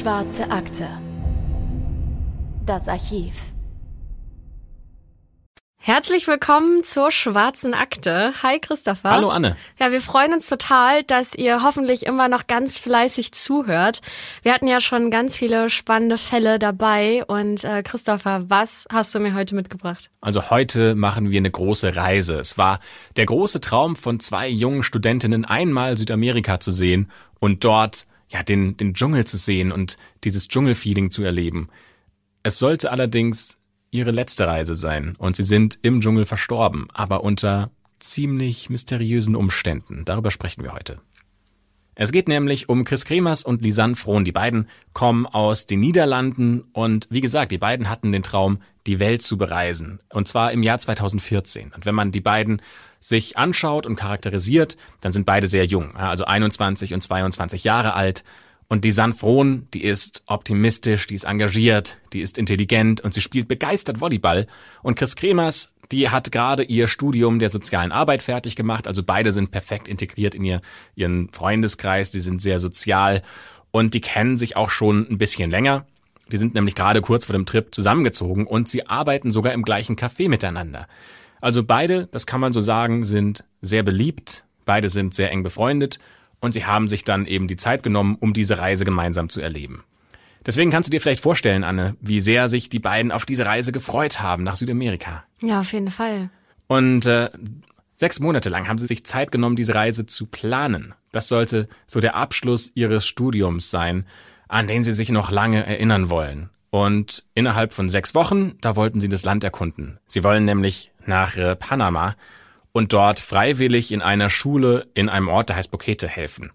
Schwarze Akte. Das Archiv. Herzlich willkommen zur Schwarzen Akte. Hi Christopher. Hallo Anne. Ja, wir freuen uns total, dass ihr hoffentlich immer noch ganz fleißig zuhört. Wir hatten ja schon ganz viele spannende Fälle dabei und äh, Christopher, was hast du mir heute mitgebracht? Also heute machen wir eine große Reise. Es war der große Traum von zwei jungen Studentinnen, einmal Südamerika zu sehen und dort ja den den Dschungel zu sehen und dieses Dschungelfeeling zu erleben. Es sollte allerdings ihre letzte Reise sein und sie sind im Dschungel verstorben, aber unter ziemlich mysteriösen Umständen. Darüber sprechen wir heute. Es geht nämlich um Chris Kremers und Lisanne Frohn. Die beiden kommen aus den Niederlanden und wie gesagt, die beiden hatten den Traum, die Welt zu bereisen. Und zwar im Jahr 2014. Und wenn man die beiden sich anschaut und charakterisiert, dann sind beide sehr jung, also 21 und 22 Jahre alt. Und die Sanfron, die ist optimistisch, die ist engagiert, die ist intelligent und sie spielt begeistert Volleyball. Und Chris Kremers, die hat gerade ihr Studium der sozialen Arbeit fertig gemacht. Also beide sind perfekt integriert in ihr, ihren Freundeskreis, die sind sehr sozial und die kennen sich auch schon ein bisschen länger. Die sind nämlich gerade kurz vor dem Trip zusammengezogen und sie arbeiten sogar im gleichen Café miteinander. Also beide, das kann man so sagen, sind sehr beliebt, beide sind sehr eng befreundet und sie haben sich dann eben die Zeit genommen, um diese Reise gemeinsam zu erleben. Deswegen kannst du dir vielleicht vorstellen, Anne, wie sehr sich die beiden auf diese Reise gefreut haben nach Südamerika. Ja, auf jeden Fall. Und äh, sechs Monate lang haben sie sich Zeit genommen, diese Reise zu planen. Das sollte so der Abschluss ihres Studiums sein, an den sie sich noch lange erinnern wollen. Und innerhalb von sechs Wochen, da wollten sie das Land erkunden. Sie wollen nämlich nach äh, Panama und dort freiwillig in einer Schule in einem Ort, der heißt Bokete, helfen.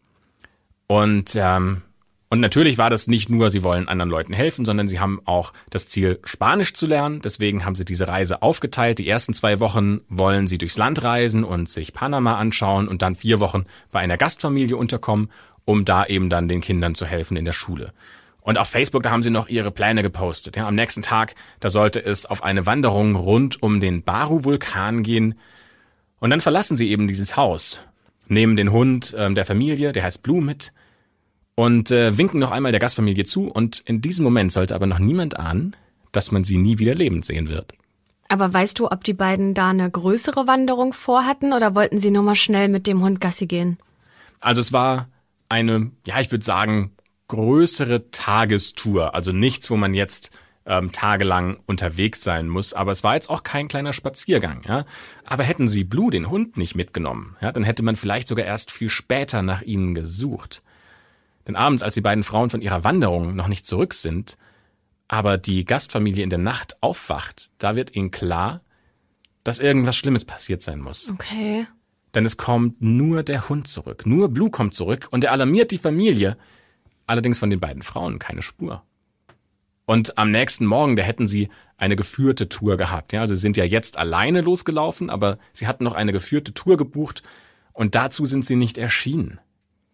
Und, ähm, und natürlich war das nicht nur, sie wollen anderen Leuten helfen, sondern sie haben auch das Ziel, Spanisch zu lernen. Deswegen haben sie diese Reise aufgeteilt. Die ersten zwei Wochen wollen sie durchs Land reisen und sich Panama anschauen und dann vier Wochen bei einer Gastfamilie unterkommen, um da eben dann den Kindern zu helfen in der Schule. Und auf Facebook, da haben sie noch ihre Pläne gepostet. Ja, am nächsten Tag, da sollte es auf eine Wanderung rund um den Baru-Vulkan gehen. Und dann verlassen sie eben dieses Haus, nehmen den Hund äh, der Familie, der heißt Blue, mit und äh, winken noch einmal der Gastfamilie zu. Und in diesem Moment sollte aber noch niemand ahnen, dass man sie nie wieder lebend sehen wird. Aber weißt du, ob die beiden da eine größere Wanderung vorhatten oder wollten sie nur mal schnell mit dem Hund Gassi gehen? Also es war eine, ja, ich würde sagen, größere Tagestour. Also nichts, wo man jetzt ähm, tagelang unterwegs sein muss. Aber es war jetzt auch kein kleiner Spaziergang. Ja? Aber hätten sie Blue, den Hund, nicht mitgenommen, ja, dann hätte man vielleicht sogar erst viel später nach ihnen gesucht. Denn abends, als die beiden Frauen von ihrer Wanderung noch nicht zurück sind, aber die Gastfamilie in der Nacht aufwacht, da wird ihnen klar, dass irgendwas Schlimmes passiert sein muss. Okay. Denn es kommt nur der Hund zurück. Nur Blue kommt zurück und er alarmiert die Familie. Allerdings von den beiden Frauen keine Spur. Und am nächsten Morgen, da hätten sie eine geführte Tour gehabt. Ja, also sie sind ja jetzt alleine losgelaufen, aber sie hatten noch eine geführte Tour gebucht und dazu sind sie nicht erschienen.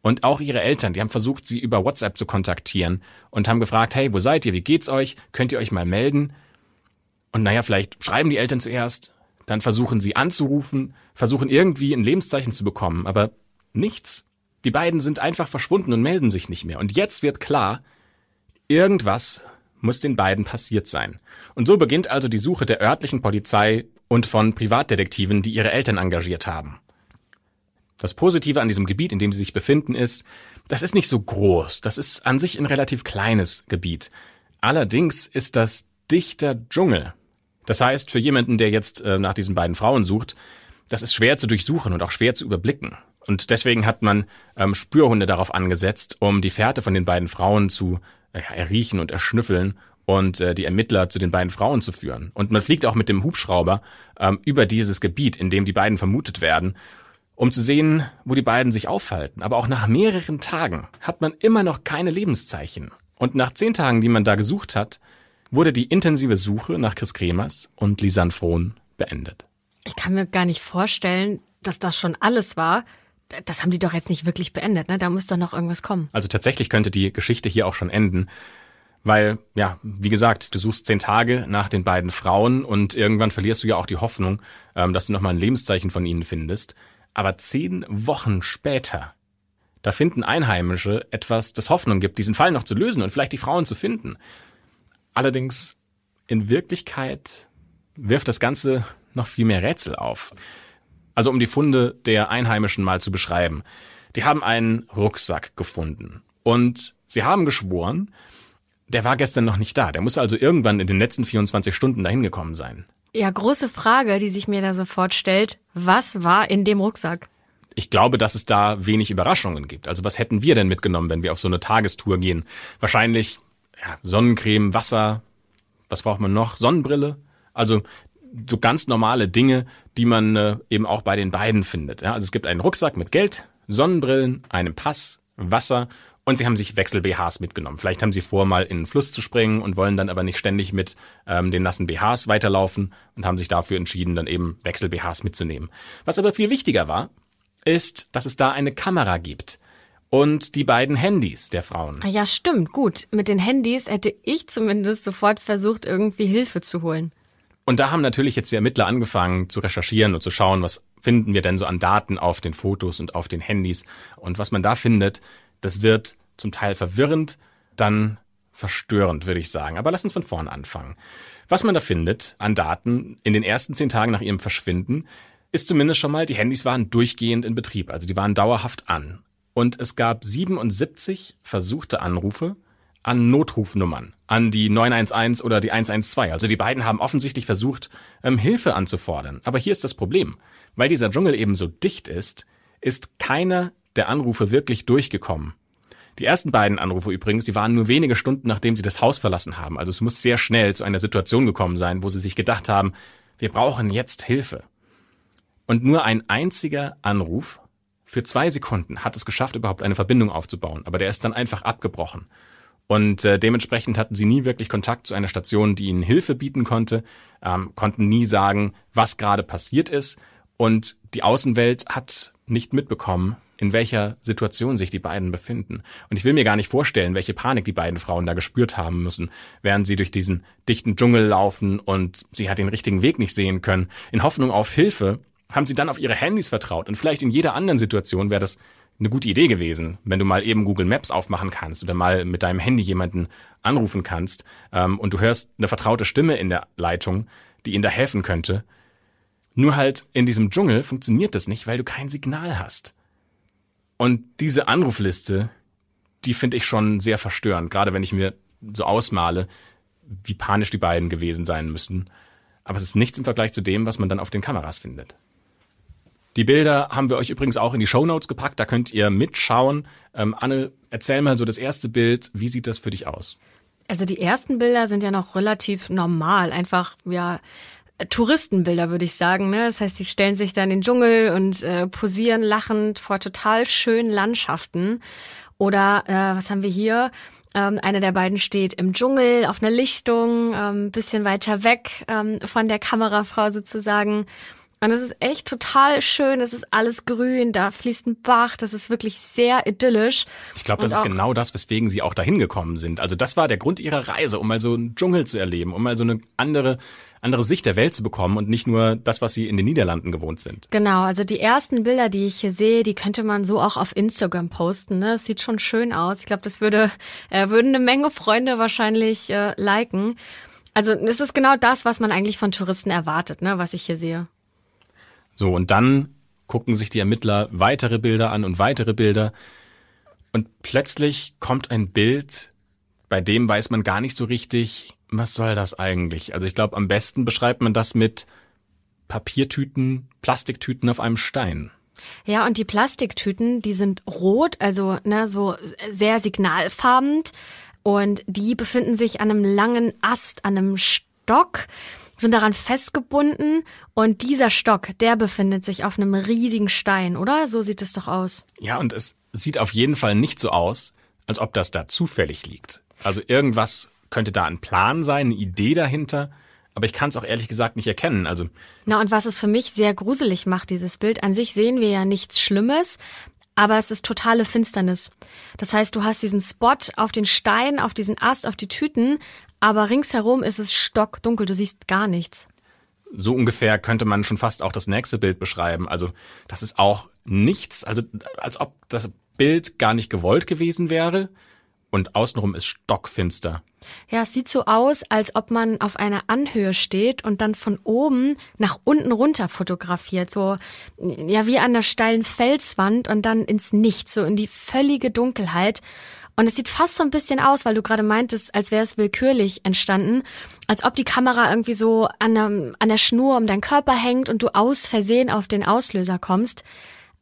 Und auch ihre Eltern, die haben versucht, sie über WhatsApp zu kontaktieren und haben gefragt, hey, wo seid ihr? Wie geht's euch? Könnt ihr euch mal melden? Und naja, vielleicht schreiben die Eltern zuerst, dann versuchen sie anzurufen, versuchen irgendwie ein Lebenszeichen zu bekommen, aber nichts. Die beiden sind einfach verschwunden und melden sich nicht mehr. Und jetzt wird klar, irgendwas muss den beiden passiert sein. Und so beginnt also die Suche der örtlichen Polizei und von Privatdetektiven, die ihre Eltern engagiert haben. Das Positive an diesem Gebiet, in dem sie sich befinden, ist, das ist nicht so groß, das ist an sich ein relativ kleines Gebiet. Allerdings ist das dichter Dschungel. Das heißt, für jemanden, der jetzt äh, nach diesen beiden Frauen sucht, das ist schwer zu durchsuchen und auch schwer zu überblicken. Und deswegen hat man ähm, Spürhunde darauf angesetzt, um die Fährte von den beiden Frauen zu äh, erriechen und erschnüffeln und äh, die Ermittler zu den beiden Frauen zu führen. Und man fliegt auch mit dem Hubschrauber ähm, über dieses Gebiet, in dem die beiden vermutet werden, um zu sehen, wo die beiden sich aufhalten. Aber auch nach mehreren Tagen hat man immer noch keine Lebenszeichen. Und nach zehn Tagen, die man da gesucht hat, wurde die intensive Suche nach Chris Kremers und Lisanne Frohn beendet. Ich kann mir gar nicht vorstellen, dass das schon alles war das haben die doch jetzt nicht wirklich beendet, ne? Da muss doch noch irgendwas kommen. Also tatsächlich könnte die Geschichte hier auch schon enden. Weil, ja, wie gesagt, du suchst zehn Tage nach den beiden Frauen und irgendwann verlierst du ja auch die Hoffnung, ähm, dass du nochmal ein Lebenszeichen von ihnen findest. Aber zehn Wochen später, da finden Einheimische etwas, das Hoffnung gibt, diesen Fall noch zu lösen und vielleicht die Frauen zu finden. Allerdings in Wirklichkeit wirft das Ganze noch viel mehr Rätsel auf. Also um die Funde der Einheimischen mal zu beschreiben. Die haben einen Rucksack gefunden und sie haben geschworen, der war gestern noch nicht da. Der muss also irgendwann in den letzten 24 Stunden dahin gekommen sein. Ja, große Frage, die sich mir da sofort stellt. Was war in dem Rucksack? Ich glaube, dass es da wenig Überraschungen gibt. Also was hätten wir denn mitgenommen, wenn wir auf so eine Tagestour gehen? Wahrscheinlich ja, Sonnencreme, Wasser. Was braucht man noch? Sonnenbrille. Also so ganz normale Dinge, die man äh, eben auch bei den beiden findet. Ja, also es gibt einen Rucksack mit Geld, Sonnenbrillen, einem Pass, Wasser und sie haben sich Wechsel-BHs mitgenommen. Vielleicht haben sie vor, mal in den Fluss zu springen und wollen dann aber nicht ständig mit ähm, den nassen BHs weiterlaufen und haben sich dafür entschieden, dann eben Wechsel-BHs mitzunehmen. Was aber viel wichtiger war, ist, dass es da eine Kamera gibt. Und die beiden Handys der Frauen. Ah ja, stimmt, gut. Mit den Handys hätte ich zumindest sofort versucht, irgendwie Hilfe zu holen. Und da haben natürlich jetzt die Ermittler angefangen zu recherchieren und zu schauen, was finden wir denn so an Daten auf den Fotos und auf den Handys. Und was man da findet, das wird zum Teil verwirrend, dann verstörend, würde ich sagen. Aber lass uns von vorn anfangen. Was man da findet an Daten in den ersten zehn Tagen nach ihrem Verschwinden, ist zumindest schon mal, die Handys waren durchgehend in Betrieb, also die waren dauerhaft an. Und es gab 77 versuchte Anrufe an Notrufnummern, an die 911 oder die 112. Also die beiden haben offensichtlich versucht, ähm, Hilfe anzufordern. Aber hier ist das Problem. Weil dieser Dschungel eben so dicht ist, ist keiner der Anrufe wirklich durchgekommen. Die ersten beiden Anrufe übrigens, die waren nur wenige Stunden, nachdem sie das Haus verlassen haben. Also es muss sehr schnell zu einer Situation gekommen sein, wo sie sich gedacht haben, wir brauchen jetzt Hilfe. Und nur ein einziger Anruf für zwei Sekunden hat es geschafft, überhaupt eine Verbindung aufzubauen. Aber der ist dann einfach abgebrochen. Und äh, dementsprechend hatten sie nie wirklich Kontakt zu einer Station, die ihnen Hilfe bieten konnte, ähm, konnten nie sagen, was gerade passiert ist. Und die Außenwelt hat nicht mitbekommen, in welcher Situation sich die beiden befinden. Und ich will mir gar nicht vorstellen, welche Panik die beiden Frauen da gespürt haben müssen, während sie durch diesen dichten Dschungel laufen und sie hat den richtigen Weg nicht sehen können. In Hoffnung auf Hilfe haben sie dann auf ihre Handys vertraut. Und vielleicht in jeder anderen Situation wäre das eine gute Idee gewesen, wenn du mal eben Google Maps aufmachen kannst oder mal mit deinem Handy jemanden anrufen kannst ähm, und du hörst eine vertraute Stimme in der Leitung, die ihnen da helfen könnte. Nur halt in diesem Dschungel funktioniert das nicht, weil du kein Signal hast. Und diese Anrufliste, die finde ich schon sehr verstörend, gerade wenn ich mir so ausmale, wie panisch die beiden gewesen sein müssen. Aber es ist nichts im Vergleich zu dem, was man dann auf den Kameras findet. Die Bilder haben wir euch übrigens auch in die Show Notes gepackt, da könnt ihr mitschauen. Ähm, Anne, erzähl mal so das erste Bild, wie sieht das für dich aus? Also die ersten Bilder sind ja noch relativ normal, einfach ja Touristenbilder, würde ich sagen. Ne? Das heißt, die stellen sich da in den Dschungel und äh, posieren lachend vor total schönen Landschaften. Oder äh, was haben wir hier? Ähm, einer der beiden steht im Dschungel auf einer Lichtung, ähm, bisschen weiter weg ähm, von der Kamerafrau sozusagen. Und es ist echt total schön. Es ist alles grün, da fließt ein Bach. Das ist wirklich sehr idyllisch. Ich glaube, das ist genau das, weswegen sie auch dahin gekommen sind. Also das war der Grund ihrer Reise, um mal so einen Dschungel zu erleben, um mal so eine andere andere Sicht der Welt zu bekommen und nicht nur das, was sie in den Niederlanden gewohnt sind. Genau, also die ersten Bilder, die ich hier sehe, die könnte man so auch auf Instagram posten. Ne? Das sieht schon schön aus. Ich glaube, das würde äh, würden eine Menge Freunde wahrscheinlich äh, liken. Also es ist genau das, was man eigentlich von Touristen erwartet, ne, was ich hier sehe. So, und dann gucken sich die Ermittler weitere Bilder an und weitere Bilder. Und plötzlich kommt ein Bild, bei dem weiß man gar nicht so richtig, was soll das eigentlich? Also ich glaube, am besten beschreibt man das mit Papiertüten, Plastiktüten auf einem Stein. Ja, und die Plastiktüten, die sind rot, also ne, so sehr signalfarben. Und die befinden sich an einem langen Ast, an einem Stock sind daran festgebunden und dieser Stock, der befindet sich auf einem riesigen Stein, oder? So sieht es doch aus. Ja, und es sieht auf jeden Fall nicht so aus, als ob das da zufällig liegt. Also irgendwas könnte da ein Plan sein, eine Idee dahinter. Aber ich kann es auch ehrlich gesagt nicht erkennen. Also na und was es für mich sehr gruselig macht, dieses Bild an sich sehen wir ja nichts Schlimmes, aber es ist totale Finsternis. Das heißt, du hast diesen Spot auf den Stein, auf diesen Ast, auf die Tüten, aber ringsherum ist es stockdunkel, du siehst gar nichts. So ungefähr könnte man schon fast auch das nächste Bild beschreiben. Also das ist auch nichts, also als ob das Bild gar nicht gewollt gewesen wäre und außenrum ist stockfinster. Ja, es sieht so aus, als ob man auf einer Anhöhe steht und dann von oben nach unten runter fotografiert, so ja wie an der steilen Felswand und dann ins Nichts, so in die völlige Dunkelheit. Und es sieht fast so ein bisschen aus, weil du gerade meintest, als wäre es willkürlich entstanden, als ob die Kamera irgendwie so an der, an der Schnur um deinen Körper hängt und du aus Versehen auf den Auslöser kommst.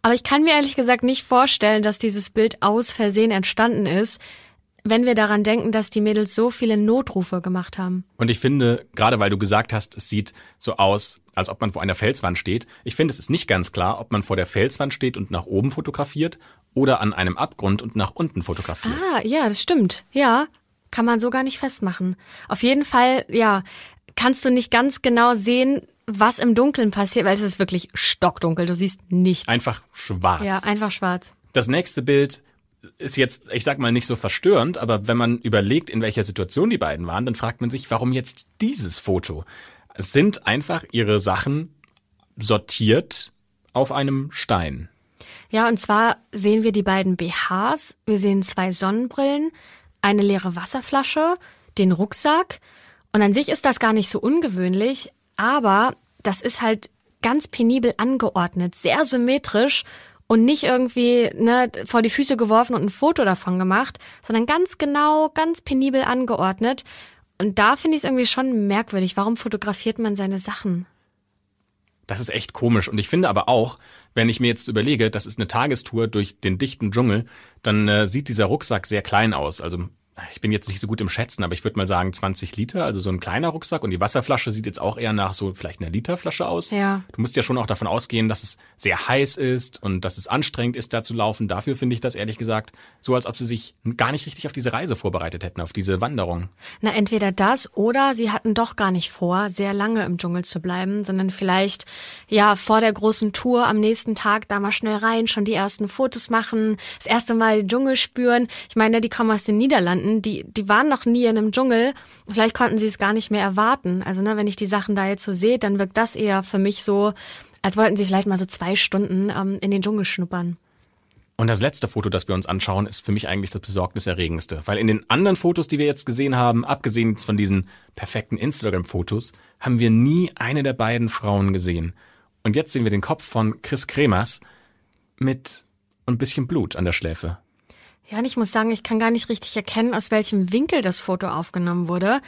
Aber ich kann mir ehrlich gesagt nicht vorstellen, dass dieses Bild aus Versehen entstanden ist wenn wir daran denken, dass die Mädels so viele Notrufe gemacht haben. Und ich finde, gerade weil du gesagt hast, es sieht so aus, als ob man vor einer Felswand steht, ich finde, es ist nicht ganz klar, ob man vor der Felswand steht und nach oben fotografiert oder an einem Abgrund und nach unten fotografiert. Ah, ja, das stimmt. Ja, kann man so gar nicht festmachen. Auf jeden Fall, ja, kannst du nicht ganz genau sehen, was im Dunkeln passiert, weil es ist wirklich stockdunkel. Du siehst nichts. Einfach schwarz. Ja, einfach schwarz. Das nächste Bild ist jetzt, ich sag mal, nicht so verstörend, aber wenn man überlegt, in welcher Situation die beiden waren, dann fragt man sich, warum jetzt dieses Foto? Es sind einfach ihre Sachen sortiert auf einem Stein. Ja, und zwar sehen wir die beiden BHs, wir sehen zwei Sonnenbrillen, eine leere Wasserflasche, den Rucksack. Und an sich ist das gar nicht so ungewöhnlich, aber das ist halt ganz penibel angeordnet, sehr symmetrisch und nicht irgendwie ne, vor die Füße geworfen und ein Foto davon gemacht, sondern ganz genau, ganz penibel angeordnet. Und da finde ich es irgendwie schon merkwürdig. Warum fotografiert man seine Sachen? Das ist echt komisch. Und ich finde aber auch, wenn ich mir jetzt überlege, das ist eine Tagestour durch den dichten Dschungel, dann äh, sieht dieser Rucksack sehr klein aus. Also ich bin jetzt nicht so gut im Schätzen, aber ich würde mal sagen 20 Liter, also so ein kleiner Rucksack. Und die Wasserflasche sieht jetzt auch eher nach so vielleicht einer Literflasche aus. Ja. Du musst ja schon auch davon ausgehen, dass es sehr heiß ist und dass es anstrengend ist, da zu laufen. Dafür finde ich das ehrlich gesagt so, als ob sie sich gar nicht richtig auf diese Reise vorbereitet hätten, auf diese Wanderung. Na, entweder das oder sie hatten doch gar nicht vor, sehr lange im Dschungel zu bleiben, sondern vielleicht, ja, vor der großen Tour am nächsten Tag da mal schnell rein, schon die ersten Fotos machen, das erste Mal den Dschungel spüren. Ich meine, die kommen aus den Niederlanden Leuten, die, die waren noch nie in einem Dschungel. Vielleicht konnten sie es gar nicht mehr erwarten. Also, ne, wenn ich die Sachen da jetzt so sehe, dann wirkt das eher für mich so, als wollten sie vielleicht mal so zwei Stunden ähm, in den Dschungel schnuppern. Und das letzte Foto, das wir uns anschauen, ist für mich eigentlich das besorgniserregendste. Weil in den anderen Fotos, die wir jetzt gesehen haben, abgesehen von diesen perfekten Instagram-Fotos, haben wir nie eine der beiden Frauen gesehen. Und jetzt sehen wir den Kopf von Chris Kremers mit ein bisschen Blut an der Schläfe. Ja, und ich muss sagen, ich kann gar nicht richtig erkennen, aus welchem Winkel das Foto aufgenommen wurde.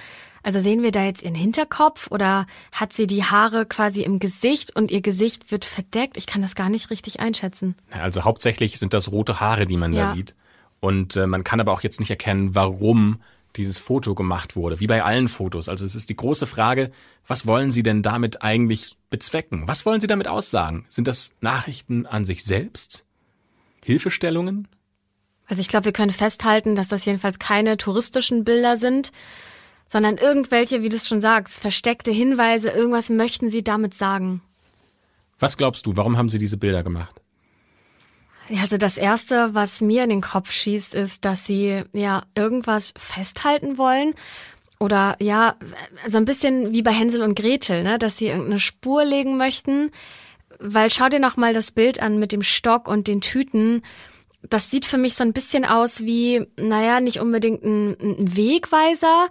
Also sehen wir da jetzt ihren Hinterkopf oder hat sie die Haare quasi im Gesicht und ihr Gesicht wird verdeckt? Ich kann das gar nicht richtig einschätzen. Also hauptsächlich sind das rote Haare, die man ja. da sieht. Und äh, man kann aber auch jetzt nicht erkennen, warum dieses Foto gemacht wurde, wie bei allen Fotos. Also es ist die große Frage, was wollen Sie denn damit eigentlich bezwecken? Was wollen Sie damit aussagen? Sind das Nachrichten an sich selbst? Hilfestellungen? Also ich glaube, wir können festhalten, dass das jedenfalls keine touristischen Bilder sind, sondern irgendwelche, wie du es schon sagst, versteckte Hinweise, irgendwas möchten sie damit sagen. Was glaubst du, warum haben sie diese Bilder gemacht? Also das erste, was mir in den Kopf schießt, ist, dass sie ja irgendwas festhalten wollen oder ja, so ein bisschen wie bei Hänsel und Gretel, ne, dass sie irgendeine Spur legen möchten, weil schau dir noch mal das Bild an mit dem Stock und den Tüten das sieht für mich so ein bisschen aus wie, naja, nicht unbedingt ein, ein Wegweiser,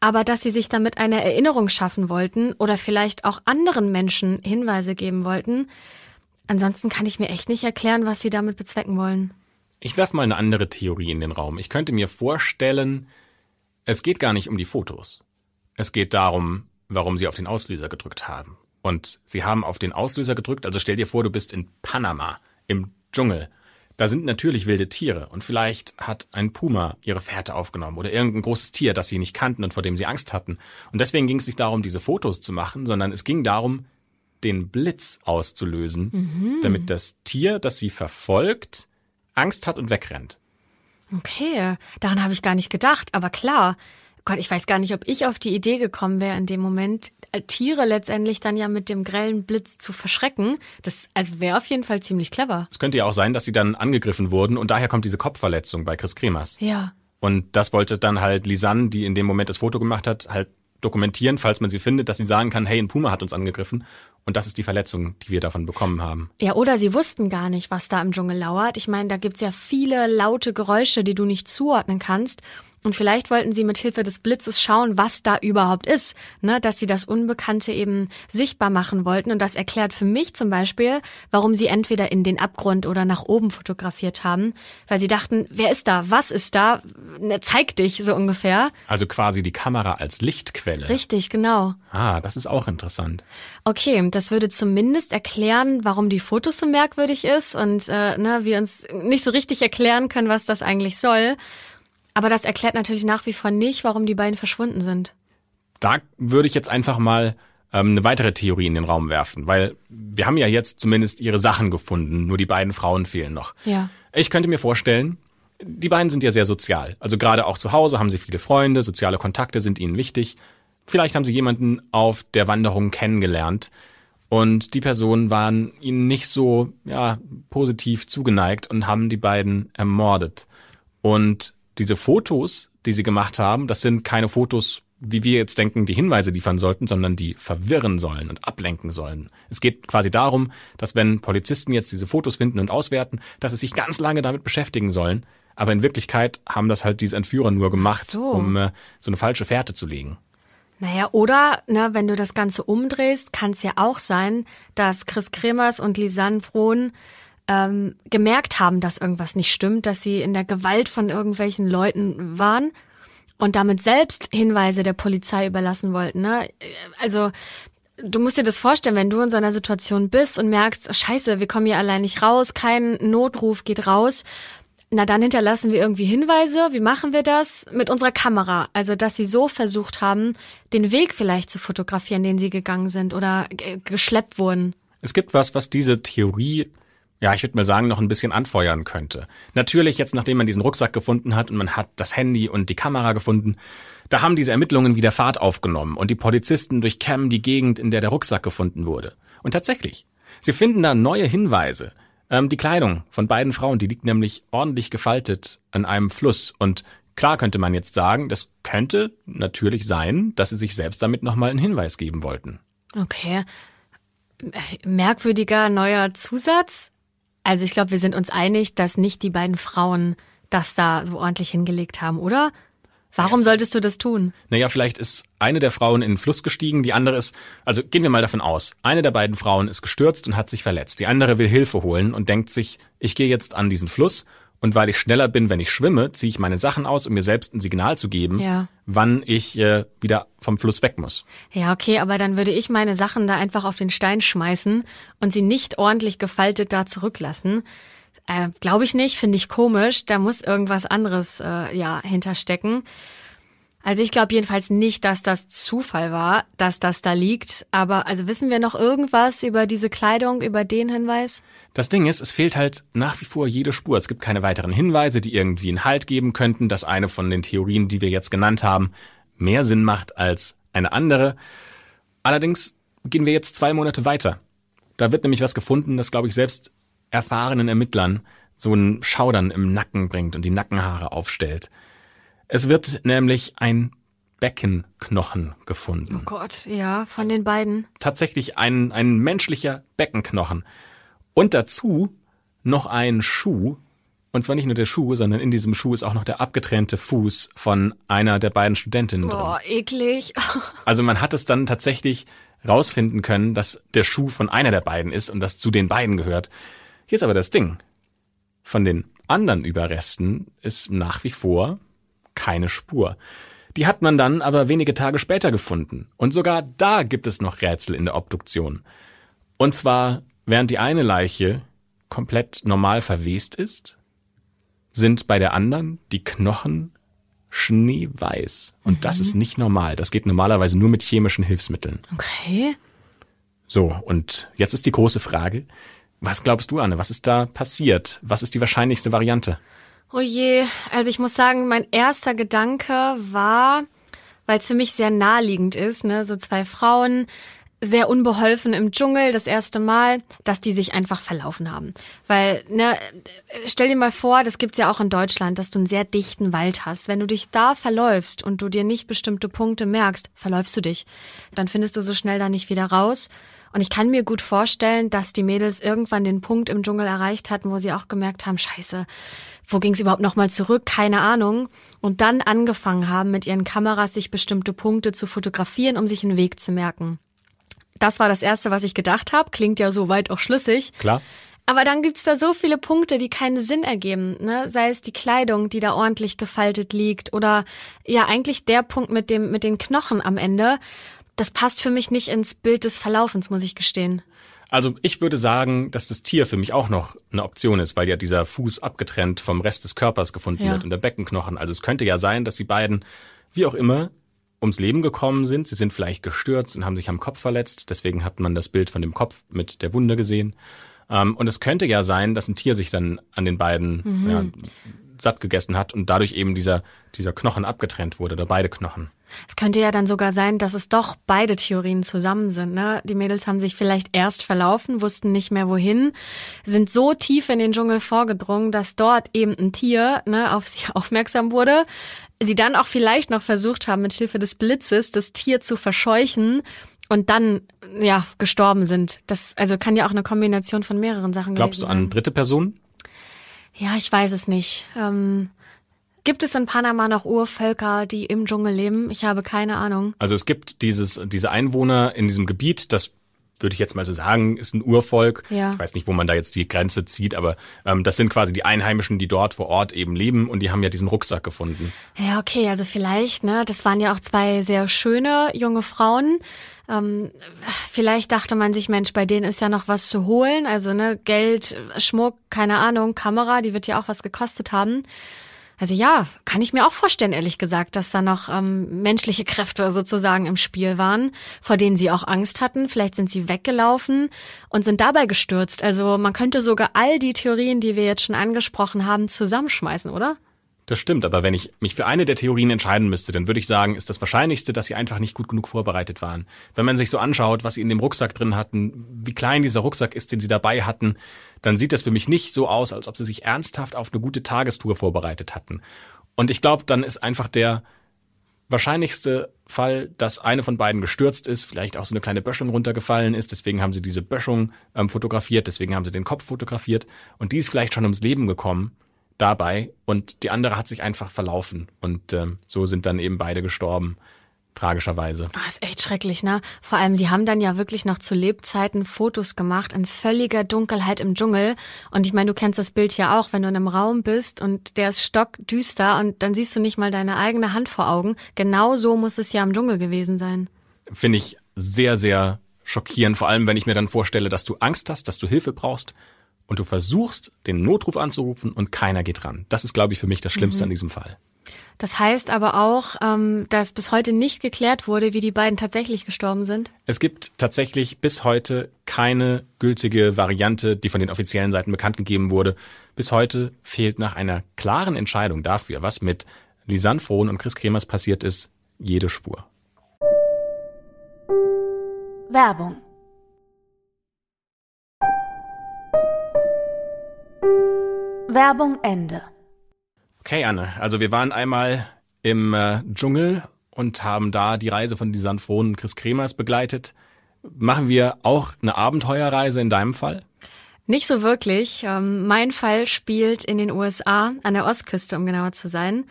aber dass sie sich damit eine Erinnerung schaffen wollten oder vielleicht auch anderen Menschen Hinweise geben wollten. Ansonsten kann ich mir echt nicht erklären, was sie damit bezwecken wollen. Ich werfe mal eine andere Theorie in den Raum. Ich könnte mir vorstellen, es geht gar nicht um die Fotos. Es geht darum, warum sie auf den Auslöser gedrückt haben. Und sie haben auf den Auslöser gedrückt, also stell dir vor, du bist in Panama, im Dschungel da sind natürlich wilde Tiere und vielleicht hat ein Puma ihre Fährte aufgenommen oder irgendein großes Tier, das sie nicht kannten und vor dem sie Angst hatten. Und deswegen ging es nicht darum, diese Fotos zu machen, sondern es ging darum, den Blitz auszulösen, mhm. damit das Tier, das sie verfolgt, Angst hat und wegrennt. Okay, daran habe ich gar nicht gedacht, aber klar, Gott, ich weiß gar nicht, ob ich auf die Idee gekommen wäre, in dem Moment äh, Tiere letztendlich dann ja mit dem grellen Blitz zu verschrecken. Das also wäre auf jeden Fall ziemlich clever. Es könnte ja auch sein, dass sie dann angegriffen wurden und daher kommt diese Kopfverletzung bei Chris Kremers. Ja. Und das wollte dann halt Lisanne, die in dem Moment das Foto gemacht hat, halt dokumentieren, falls man sie findet, dass sie sagen kann, hey, ein Puma hat uns angegriffen und das ist die Verletzung, die wir davon bekommen haben. Ja, oder sie wussten gar nicht, was da im Dschungel lauert. Ich meine, da gibt's ja viele laute Geräusche, die du nicht zuordnen kannst. Und vielleicht wollten sie mit Hilfe des Blitzes schauen, was da überhaupt ist, ne, dass sie das Unbekannte eben sichtbar machen wollten. Und das erklärt für mich zum Beispiel, warum sie entweder in den Abgrund oder nach oben fotografiert haben, weil sie dachten, wer ist da, was ist da, ne, zeig dich so ungefähr. Also quasi die Kamera als Lichtquelle. Richtig, genau. Ah, das ist auch interessant. Okay, das würde zumindest erklären, warum die Fotos so merkwürdig ist und äh, ne, wir uns nicht so richtig erklären können, was das eigentlich soll. Aber das erklärt natürlich nach wie vor nicht, warum die beiden verschwunden sind. Da würde ich jetzt einfach mal ähm, eine weitere Theorie in den Raum werfen, weil wir haben ja jetzt zumindest ihre Sachen gefunden, nur die beiden Frauen fehlen noch. Ja. Ich könnte mir vorstellen, die beiden sind ja sehr sozial. Also gerade auch zu Hause haben sie viele Freunde, soziale Kontakte sind ihnen wichtig. Vielleicht haben sie jemanden auf der Wanderung kennengelernt und die Personen waren ihnen nicht so ja, positiv zugeneigt und haben die beiden ermordet. Und diese Fotos, die sie gemacht haben, das sind keine Fotos, wie wir jetzt denken, die Hinweise liefern sollten, sondern die verwirren sollen und ablenken sollen. Es geht quasi darum, dass wenn Polizisten jetzt diese Fotos finden und auswerten, dass sie sich ganz lange damit beschäftigen sollen. Aber in Wirklichkeit haben das halt diese Entführer nur gemacht, so. um äh, so eine falsche Fährte zu legen. Naja, oder, ne, wenn du das Ganze umdrehst, kann es ja auch sein, dass Chris Kremers und Lisanne Frohn ähm, gemerkt haben, dass irgendwas nicht stimmt, dass sie in der Gewalt von irgendwelchen Leuten waren und damit selbst Hinweise der Polizei überlassen wollten. Ne? Also du musst dir das vorstellen, wenn du in so einer Situation bist und merkst, scheiße, wir kommen hier allein nicht raus, kein Notruf geht raus. Na, dann hinterlassen wir irgendwie Hinweise. Wie machen wir das? Mit unserer Kamera. Also, dass sie so versucht haben, den Weg vielleicht zu fotografieren, den sie gegangen sind oder geschleppt wurden. Es gibt was, was diese Theorie ja, ich würde mal sagen, noch ein bisschen anfeuern könnte. Natürlich, jetzt nachdem man diesen Rucksack gefunden hat und man hat das Handy und die Kamera gefunden, da haben diese Ermittlungen wieder Fahrt aufgenommen und die Polizisten durchkämmen die Gegend, in der der Rucksack gefunden wurde. Und tatsächlich, sie finden da neue Hinweise. Ähm, die Kleidung von beiden Frauen, die liegt nämlich ordentlich gefaltet an einem Fluss und Klar könnte man jetzt sagen, das könnte natürlich sein, dass sie sich selbst damit nochmal einen Hinweis geben wollten. Okay. Merkwürdiger neuer Zusatz. Also ich glaube, wir sind uns einig, dass nicht die beiden Frauen das da so ordentlich hingelegt haben, oder? Warum ja. solltest du das tun? Naja, vielleicht ist eine der Frauen in den Fluss gestiegen, die andere ist, also gehen wir mal davon aus, eine der beiden Frauen ist gestürzt und hat sich verletzt. Die andere will Hilfe holen und denkt sich, ich gehe jetzt an diesen Fluss und weil ich schneller bin, wenn ich schwimme, ziehe ich meine Sachen aus, um mir selbst ein Signal zu geben, ja. wann ich äh, wieder vom Fluss weg muss. Ja, okay, aber dann würde ich meine Sachen da einfach auf den Stein schmeißen und sie nicht ordentlich gefaltet da zurücklassen. Äh, Glaube ich nicht, finde ich komisch. Da muss irgendwas anderes äh, ja hinterstecken. Also ich glaube jedenfalls nicht, dass das Zufall war, dass das da liegt. Aber also wissen wir noch irgendwas über diese Kleidung, über den Hinweis? Das Ding ist, es fehlt halt nach wie vor jede Spur. Es gibt keine weiteren Hinweise, die irgendwie einen Halt geben könnten, dass eine von den Theorien, die wir jetzt genannt haben, mehr Sinn macht als eine andere. Allerdings gehen wir jetzt zwei Monate weiter. Da wird nämlich was gefunden, das, glaube ich, selbst erfahrenen Ermittlern so ein Schaudern im Nacken bringt und die Nackenhaare aufstellt. Es wird nämlich ein Beckenknochen gefunden. Oh Gott, ja, von den beiden. Tatsächlich ein, ein menschlicher Beckenknochen. Und dazu noch ein Schuh. Und zwar nicht nur der Schuh, sondern in diesem Schuh ist auch noch der abgetrennte Fuß von einer der beiden Studentinnen drin. Boah, eklig. also man hat es dann tatsächlich rausfinden können, dass der Schuh von einer der beiden ist und das zu den beiden gehört. Hier ist aber das Ding. Von den anderen Überresten ist nach wie vor keine Spur. Die hat man dann aber wenige Tage später gefunden. Und sogar da gibt es noch Rätsel in der Obduktion. Und zwar, während die eine Leiche komplett normal verwest ist, sind bei der anderen die Knochen schneeweiß. Und mhm. das ist nicht normal. Das geht normalerweise nur mit chemischen Hilfsmitteln. Okay. So, und jetzt ist die große Frage, was glaubst du, Anne? Was ist da passiert? Was ist die wahrscheinlichste Variante? Oh je, also ich muss sagen, mein erster Gedanke war, weil es für mich sehr naheliegend ist, ne, so zwei Frauen, sehr unbeholfen im Dschungel das erste Mal, dass die sich einfach verlaufen haben. Weil, ne, stell dir mal vor, das gibt's ja auch in Deutschland, dass du einen sehr dichten Wald hast. Wenn du dich da verläufst und du dir nicht bestimmte Punkte merkst, verläufst du dich. Dann findest du so schnell da nicht wieder raus. Und ich kann mir gut vorstellen, dass die Mädels irgendwann den Punkt im Dschungel erreicht hatten, wo sie auch gemerkt haben, scheiße, wo ging es überhaupt nochmal zurück? Keine Ahnung. Und dann angefangen haben, mit ihren Kameras sich bestimmte Punkte zu fotografieren, um sich einen Weg zu merken. Das war das Erste, was ich gedacht habe. Klingt ja soweit auch schlüssig. Klar. Aber dann gibt's da so viele Punkte, die keinen Sinn ergeben. Ne? Sei es die Kleidung, die da ordentlich gefaltet liegt, oder ja eigentlich der Punkt mit dem mit den Knochen am Ende das passt für mich nicht ins Bild des Verlaufens, muss ich gestehen. Also ich würde sagen, dass das Tier für mich auch noch eine Option ist, weil ja dieser Fuß abgetrennt vom Rest des Körpers gefunden ja. wird und der Beckenknochen. Also es könnte ja sein, dass die beiden, wie auch immer, ums Leben gekommen sind. Sie sind vielleicht gestürzt und haben sich am Kopf verletzt. Deswegen hat man das Bild von dem Kopf mit der Wunde gesehen. Ähm, und es könnte ja sein, dass ein Tier sich dann an den beiden mhm. ja, satt gegessen hat und dadurch eben dieser, dieser Knochen abgetrennt wurde oder beide Knochen. Es könnte ja dann sogar sein, dass es doch beide Theorien zusammen sind. Ne? Die Mädels haben sich vielleicht erst verlaufen, wussten nicht mehr wohin, sind so tief in den Dschungel vorgedrungen, dass dort eben ein Tier ne, auf sie aufmerksam wurde. Sie dann auch vielleicht noch versucht haben, mit Hilfe des Blitzes das Tier zu verscheuchen und dann ja gestorben sind. Das also kann ja auch eine Kombination von mehreren Sachen Glaubst du an dritte Personen? Ja, ich weiß es nicht. Ähm, gibt es in Panama noch Urvölker, die im Dschungel leben? Ich habe keine Ahnung. Also es gibt dieses, diese Einwohner in diesem Gebiet, das würde ich jetzt mal so sagen, ist ein Urvolk. Ja. Ich weiß nicht, wo man da jetzt die Grenze zieht, aber ähm, das sind quasi die Einheimischen, die dort vor Ort eben leben und die haben ja diesen Rucksack gefunden. Ja, okay, also vielleicht, ne? Das waren ja auch zwei sehr schöne junge Frauen. Ähm, vielleicht dachte man sich, Mensch, bei denen ist ja noch was zu holen. Also ne, Geld, Schmuck, keine Ahnung, Kamera, die wird ja auch was gekostet haben. Also ja, kann ich mir auch vorstellen, ehrlich gesagt, dass da noch ähm, menschliche Kräfte sozusagen im Spiel waren, vor denen sie auch Angst hatten. Vielleicht sind sie weggelaufen und sind dabei gestürzt. Also man könnte sogar all die Theorien, die wir jetzt schon angesprochen haben, zusammenschmeißen, oder? Das stimmt, aber wenn ich mich für eine der Theorien entscheiden müsste, dann würde ich sagen, ist das Wahrscheinlichste, dass sie einfach nicht gut genug vorbereitet waren. Wenn man sich so anschaut, was sie in dem Rucksack drin hatten, wie klein dieser Rucksack ist, den sie dabei hatten, dann sieht das für mich nicht so aus, als ob sie sich ernsthaft auf eine gute Tagestour vorbereitet hatten. Und ich glaube, dann ist einfach der wahrscheinlichste Fall, dass eine von beiden gestürzt ist, vielleicht auch so eine kleine Böschung runtergefallen ist, deswegen haben sie diese Böschung ähm, fotografiert, deswegen haben sie den Kopf fotografiert und die ist vielleicht schon ums Leben gekommen dabei und die andere hat sich einfach verlaufen und ähm, so sind dann eben beide gestorben. Tragischerweise. Oh, ist echt schrecklich, ne? Vor allem, sie haben dann ja wirklich noch zu Lebzeiten Fotos gemacht in völliger Dunkelheit im Dschungel. Und ich meine, du kennst das Bild ja auch, wenn du in einem Raum bist und der ist stockdüster und dann siehst du nicht mal deine eigene Hand vor Augen. Genau so muss es ja im Dschungel gewesen sein. Finde ich sehr, sehr schockierend. Vor allem, wenn ich mir dann vorstelle, dass du Angst hast, dass du Hilfe brauchst und du versuchst, den Notruf anzurufen und keiner geht ran. Das ist, glaube ich, für mich das Schlimmste mhm. an diesem Fall. Das heißt aber auch, ähm, dass bis heute nicht geklärt wurde, wie die beiden tatsächlich gestorben sind? Es gibt tatsächlich bis heute keine gültige Variante, die von den offiziellen Seiten bekannt gegeben wurde. Bis heute fehlt nach einer klaren Entscheidung dafür, was mit Lisanne Frohn und Chris Kremers passiert ist, jede Spur. Werbung Werbung Ende. Okay, Anne, also wir waren einmal im äh, Dschungel und haben da die Reise von Lisanne Frohn und Chris Kremers begleitet. Machen wir auch eine Abenteuerreise in deinem Fall? Nicht so wirklich. Ähm, mein Fall spielt in den USA, an der Ostküste, um genauer zu sein.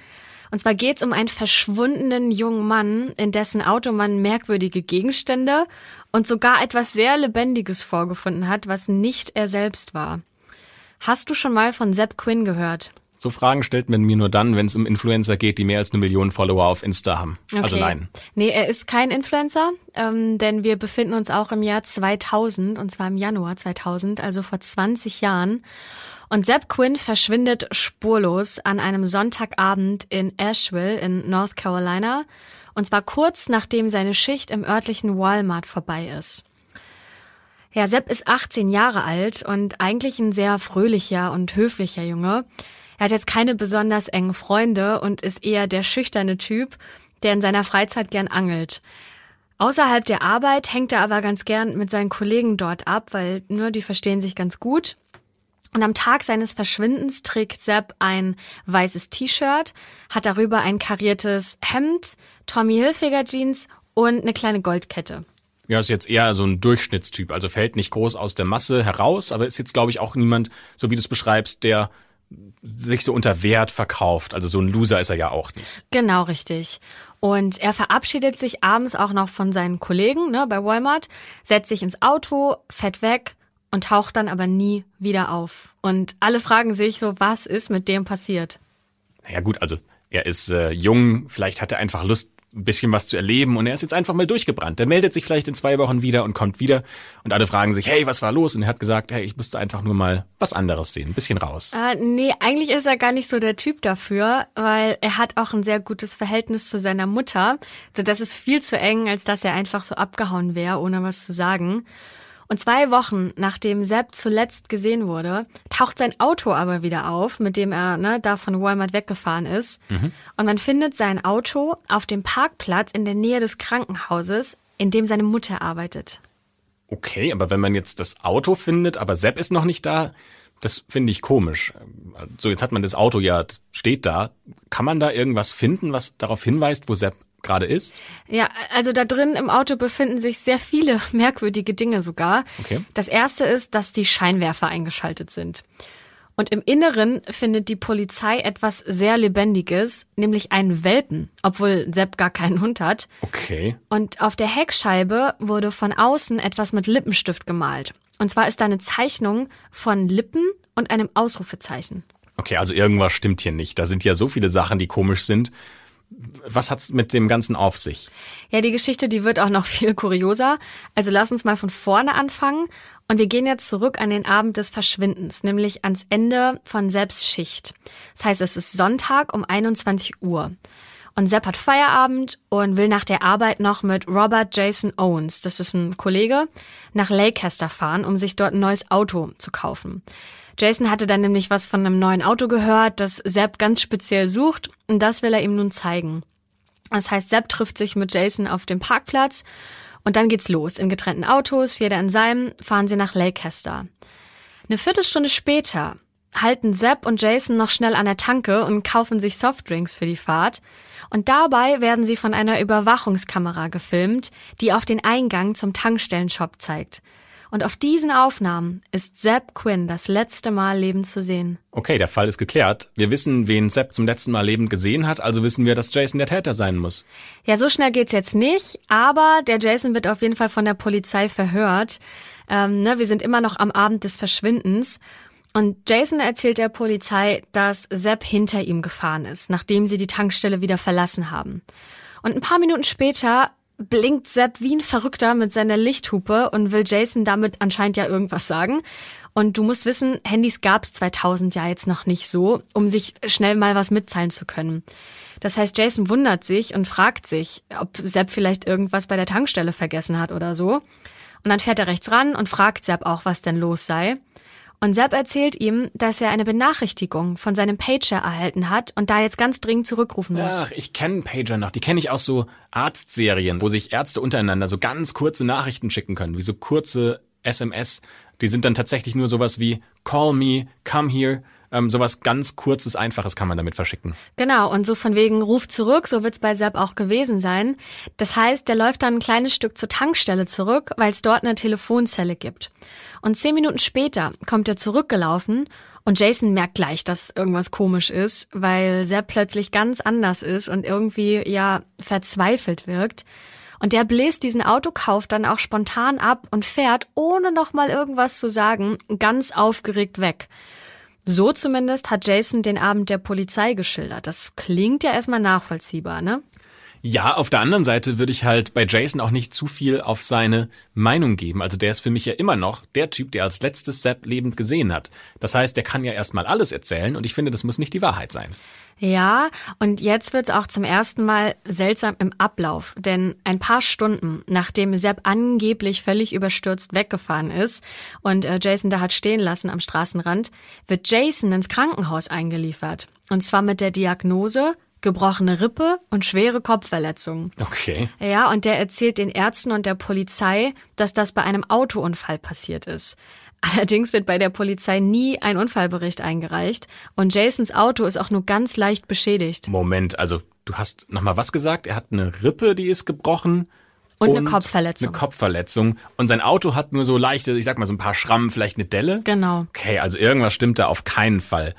Und zwar geht's um einen verschwundenen jungen Mann, in dessen Auto man merkwürdige Gegenstände und sogar etwas sehr Lebendiges vorgefunden hat, was nicht er selbst war. Hast du schon mal von Sepp Quinn gehört? So Fragen stellt man mir nur dann, wenn es um Influencer geht, die mehr als eine Million Follower auf Insta haben. Also okay. Also nein. Nee, er ist kein Influencer, ähm, denn wir befinden uns auch im Jahr 2000, und zwar im Januar 2000, also vor 20 Jahren. Und Sepp Quinn verschwindet spurlos an einem Sonntagabend in Asheville in North Carolina. Und zwar kurz nachdem seine Schicht im örtlichen Walmart vorbei ist. Ja, Sepp ist 18 Jahre alt und eigentlich ein sehr fröhlicher und höflicher Junge. Er hat jetzt keine besonders engen Freunde und ist eher der schüchterne Typ, der in seiner Freizeit gern angelt. Außerhalb der Arbeit hängt er aber ganz gern mit seinen Kollegen dort ab, weil nur ne, die verstehen sich ganz gut. Und am Tag seines Verschwindens trägt Sepp ein weißes T-Shirt, hat darüber ein kariertes Hemd, Tommy Hilfiger Jeans und eine kleine Goldkette. Ja, ist jetzt eher so ein Durchschnittstyp, also fällt nicht groß aus der Masse heraus, aber ist jetzt, glaube ich, auch niemand, so wie du es beschreibst, der sich so unter Wert verkauft. Also so ein Loser ist er ja auch nicht. Genau, richtig. Und er verabschiedet sich abends auch noch von seinen Kollegen ne, bei Walmart, setzt sich ins Auto, fährt weg und taucht dann aber nie wieder auf. Und alle fragen sich so, was ist mit dem passiert? Naja gut, also er ist äh, jung, vielleicht hat er einfach Lust, ein bisschen was zu erleben und er ist jetzt einfach mal durchgebrannt. Der meldet sich vielleicht in zwei Wochen wieder und kommt wieder und alle fragen sich, hey, was war los? Und er hat gesagt, hey, ich musste einfach nur mal was anderes sehen, ein bisschen raus. Äh, nee, eigentlich ist er gar nicht so der Typ dafür, weil er hat auch ein sehr gutes Verhältnis zu seiner Mutter. Also das ist viel zu eng, als dass er einfach so abgehauen wäre, ohne was zu sagen. Und zwei Wochen nachdem Sepp zuletzt gesehen wurde, taucht sein Auto aber wieder auf, mit dem er ne, da von Walmart weggefahren ist. Mhm. Und man findet sein Auto auf dem Parkplatz in der Nähe des Krankenhauses, in dem seine Mutter arbeitet. Okay, aber wenn man jetzt das Auto findet, aber Sepp ist noch nicht da, das finde ich komisch. So, jetzt hat man das Auto ja, steht da. Kann man da irgendwas finden, was darauf hinweist, wo Sepp gerade ist? Ja, also da drin im Auto befinden sich sehr viele merkwürdige Dinge sogar. Okay. Das erste ist, dass die Scheinwerfer eingeschaltet sind. Und im Inneren findet die Polizei etwas sehr Lebendiges, nämlich einen Welpen, obwohl Sepp gar keinen Hund hat. Okay. Und auf der Heckscheibe wurde von außen etwas mit Lippenstift gemalt. Und zwar ist da eine Zeichnung von Lippen und einem Ausrufezeichen. Okay, also irgendwas stimmt hier nicht. Da sind ja so viele Sachen, die komisch sind was hat's mit dem Ganzen auf sich? Ja, die Geschichte, die wird auch noch viel kurioser. Also lass uns mal von vorne anfangen. Und wir gehen jetzt zurück an den Abend des Verschwindens, nämlich ans Ende von Sepps Schicht. Das heißt, es ist Sonntag um 21 Uhr. Und Sepp hat Feierabend und will nach der Arbeit noch mit Robert Jason Owens, das ist ein Kollege, nach Leicester fahren, um sich dort ein neues Auto zu kaufen. Jason hatte dann nämlich was von einem neuen Auto gehört, das Sepp ganz speziell sucht und das will er ihm nun zeigen. Das heißt, Sepp trifft sich mit Jason auf dem Parkplatz und dann geht's los. In getrennten Autos, jeder in seinem, fahren sie nach Leicester. Eine Viertelstunde später halten Sepp und Jason noch schnell an der Tanke und kaufen sich Softdrinks für die Fahrt. Und dabei werden sie von einer Überwachungskamera gefilmt, die auf den Eingang zum Tankstellenshop zeigt. Und auf diesen Aufnahmen ist Sepp Quinn das letzte Mal lebend zu sehen. Okay, der Fall ist geklärt. Wir wissen, wen Sepp zum letzten Mal lebend gesehen hat, also wissen wir, dass Jason der Täter sein muss. Ja, so schnell geht's jetzt nicht, aber der Jason wird auf jeden Fall von der Polizei verhört. Ähm, ne, wir sind immer noch am Abend des Verschwindens. Und Jason erzählt der Polizei, dass Sepp hinter ihm gefahren ist, nachdem sie die Tankstelle wieder verlassen haben. Und ein paar Minuten später blinkt Sepp wie ein Verrückter mit seiner Lichthupe und will Jason damit anscheinend ja irgendwas sagen. Und du musst wissen, Handys gab's 2000 ja jetzt noch nicht so, um sich schnell mal was mitteilen zu können. Das heißt, Jason wundert sich und fragt sich, ob Sepp vielleicht irgendwas bei der Tankstelle vergessen hat oder so. Und dann fährt er rechts ran und fragt Sepp auch, was denn los sei. Und Sepp erzählt ihm, dass er eine Benachrichtigung von seinem Pager erhalten hat und da jetzt ganz dringend zurückrufen muss. Ach, ich kenne Pager noch. Die kenne ich aus so Arztserien, wo sich Ärzte untereinander so ganz kurze Nachrichten schicken können, wie so kurze SMS. Die sind dann tatsächlich nur sowas wie Call me, come here ähm, sowas ganz kurzes, einfaches kann man damit verschicken. Genau, und so von wegen Ruf zurück, so wird's bei Sepp auch gewesen sein. Das heißt, der läuft dann ein kleines Stück zur Tankstelle zurück, weil es dort eine Telefonzelle gibt. Und zehn Minuten später kommt er zurückgelaufen und Jason merkt gleich, dass irgendwas komisch ist, weil Sepp plötzlich ganz anders ist und irgendwie ja verzweifelt wirkt. Und der bläst diesen Autokauf dann auch spontan ab und fährt, ohne noch mal irgendwas zu sagen, ganz aufgeregt weg. So zumindest hat Jason den Abend der Polizei geschildert. Das klingt ja erstmal nachvollziehbar, ne? Ja, auf der anderen Seite würde ich halt bei Jason auch nicht zu viel auf seine Meinung geben. Also der ist für mich ja immer noch der Typ, der als letztes Sepp lebend gesehen hat. Das heißt, der kann ja erstmal alles erzählen und ich finde, das muss nicht die Wahrheit sein. Ja, und jetzt wird es auch zum ersten Mal seltsam im Ablauf, denn ein paar Stunden nachdem Sepp angeblich völlig überstürzt weggefahren ist und äh, Jason da hat stehen lassen am Straßenrand, wird Jason ins Krankenhaus eingeliefert. Und zwar mit der Diagnose gebrochene Rippe und schwere Kopfverletzungen. Okay. Ja, und der erzählt den Ärzten und der Polizei, dass das bei einem Autounfall passiert ist. Allerdings wird bei der Polizei nie ein Unfallbericht eingereicht und Jasons Auto ist auch nur ganz leicht beschädigt. Moment, also du hast nochmal was gesagt? Er hat eine Rippe, die ist gebrochen. Und, eine Kopfverletzung. Eine Kopfverletzung. Und sein Auto hat nur so leichte, ich sag mal so ein paar Schrammen, vielleicht eine Delle. Genau. Okay, also irgendwas stimmt da auf keinen Fall.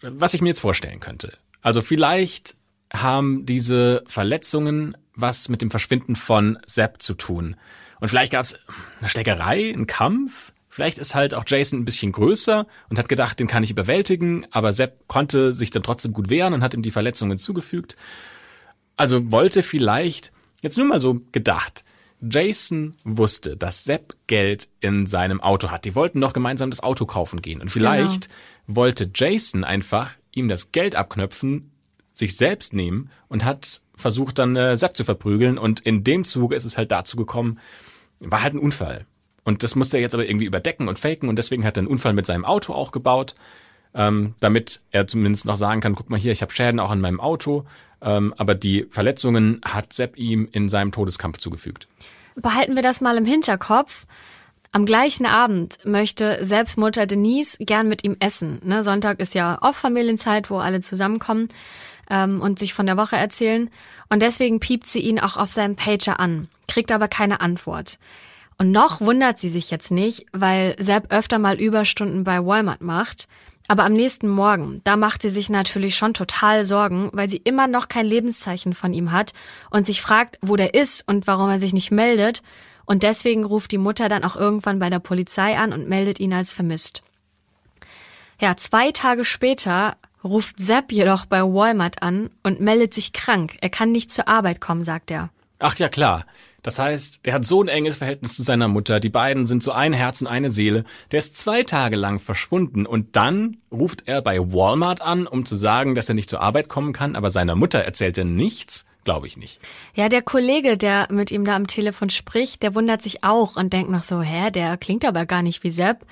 Was ich mir jetzt vorstellen könnte. Also vielleicht haben diese Verletzungen was mit dem Verschwinden von Sepp zu tun. Und vielleicht gab es eine Schlägerei, einen Kampf. Vielleicht ist halt auch Jason ein bisschen größer und hat gedacht, den kann ich überwältigen, aber Sepp konnte sich dann trotzdem gut wehren und hat ihm die Verletzungen zugefügt. Also wollte vielleicht, jetzt nur mal so gedacht, Jason wusste, dass Sepp Geld in seinem Auto hat. Die wollten noch gemeinsam das Auto kaufen gehen. Und vielleicht genau. wollte Jason einfach ihm das Geld abknöpfen, sich selbst nehmen und hat versucht dann äh, Sepp zu verprügeln. Und in dem Zuge ist es halt dazu gekommen, war halt ein Unfall. Und das musste er jetzt aber irgendwie überdecken und faken und deswegen hat er einen Unfall mit seinem Auto auch gebaut, ähm, damit er zumindest noch sagen kann, guck mal hier, ich habe Schäden auch an meinem Auto, ähm, aber die Verletzungen hat Sepp ihm in seinem Todeskampf zugefügt. Behalten wir das mal im Hinterkopf. Am gleichen Abend möchte Sepps Mutter Denise gern mit ihm essen. Ne, Sonntag ist ja oft Familienzeit, wo alle zusammenkommen ähm, und sich von der Woche erzählen. Und deswegen piept sie ihn auch auf seinem Pager an, kriegt aber keine Antwort. Und noch wundert sie sich jetzt nicht, weil Sepp öfter mal Überstunden bei Walmart macht. Aber am nächsten Morgen, da macht sie sich natürlich schon total Sorgen, weil sie immer noch kein Lebenszeichen von ihm hat und sich fragt, wo der ist und warum er sich nicht meldet. Und deswegen ruft die Mutter dann auch irgendwann bei der Polizei an und meldet ihn als vermisst. Ja, zwei Tage später ruft Sepp jedoch bei Walmart an und meldet sich krank. Er kann nicht zur Arbeit kommen, sagt er. Ach ja, klar. Das heißt, der hat so ein enges Verhältnis zu seiner Mutter, die beiden sind so ein Herz und eine Seele, der ist zwei Tage lang verschwunden und dann ruft er bei Walmart an, um zu sagen, dass er nicht zur Arbeit kommen kann, aber seiner Mutter erzählt er nichts. Glaube ich nicht. Ja, der Kollege, der mit ihm da am Telefon spricht, der wundert sich auch und denkt noch so, hä, der klingt aber gar nicht wie Sepp.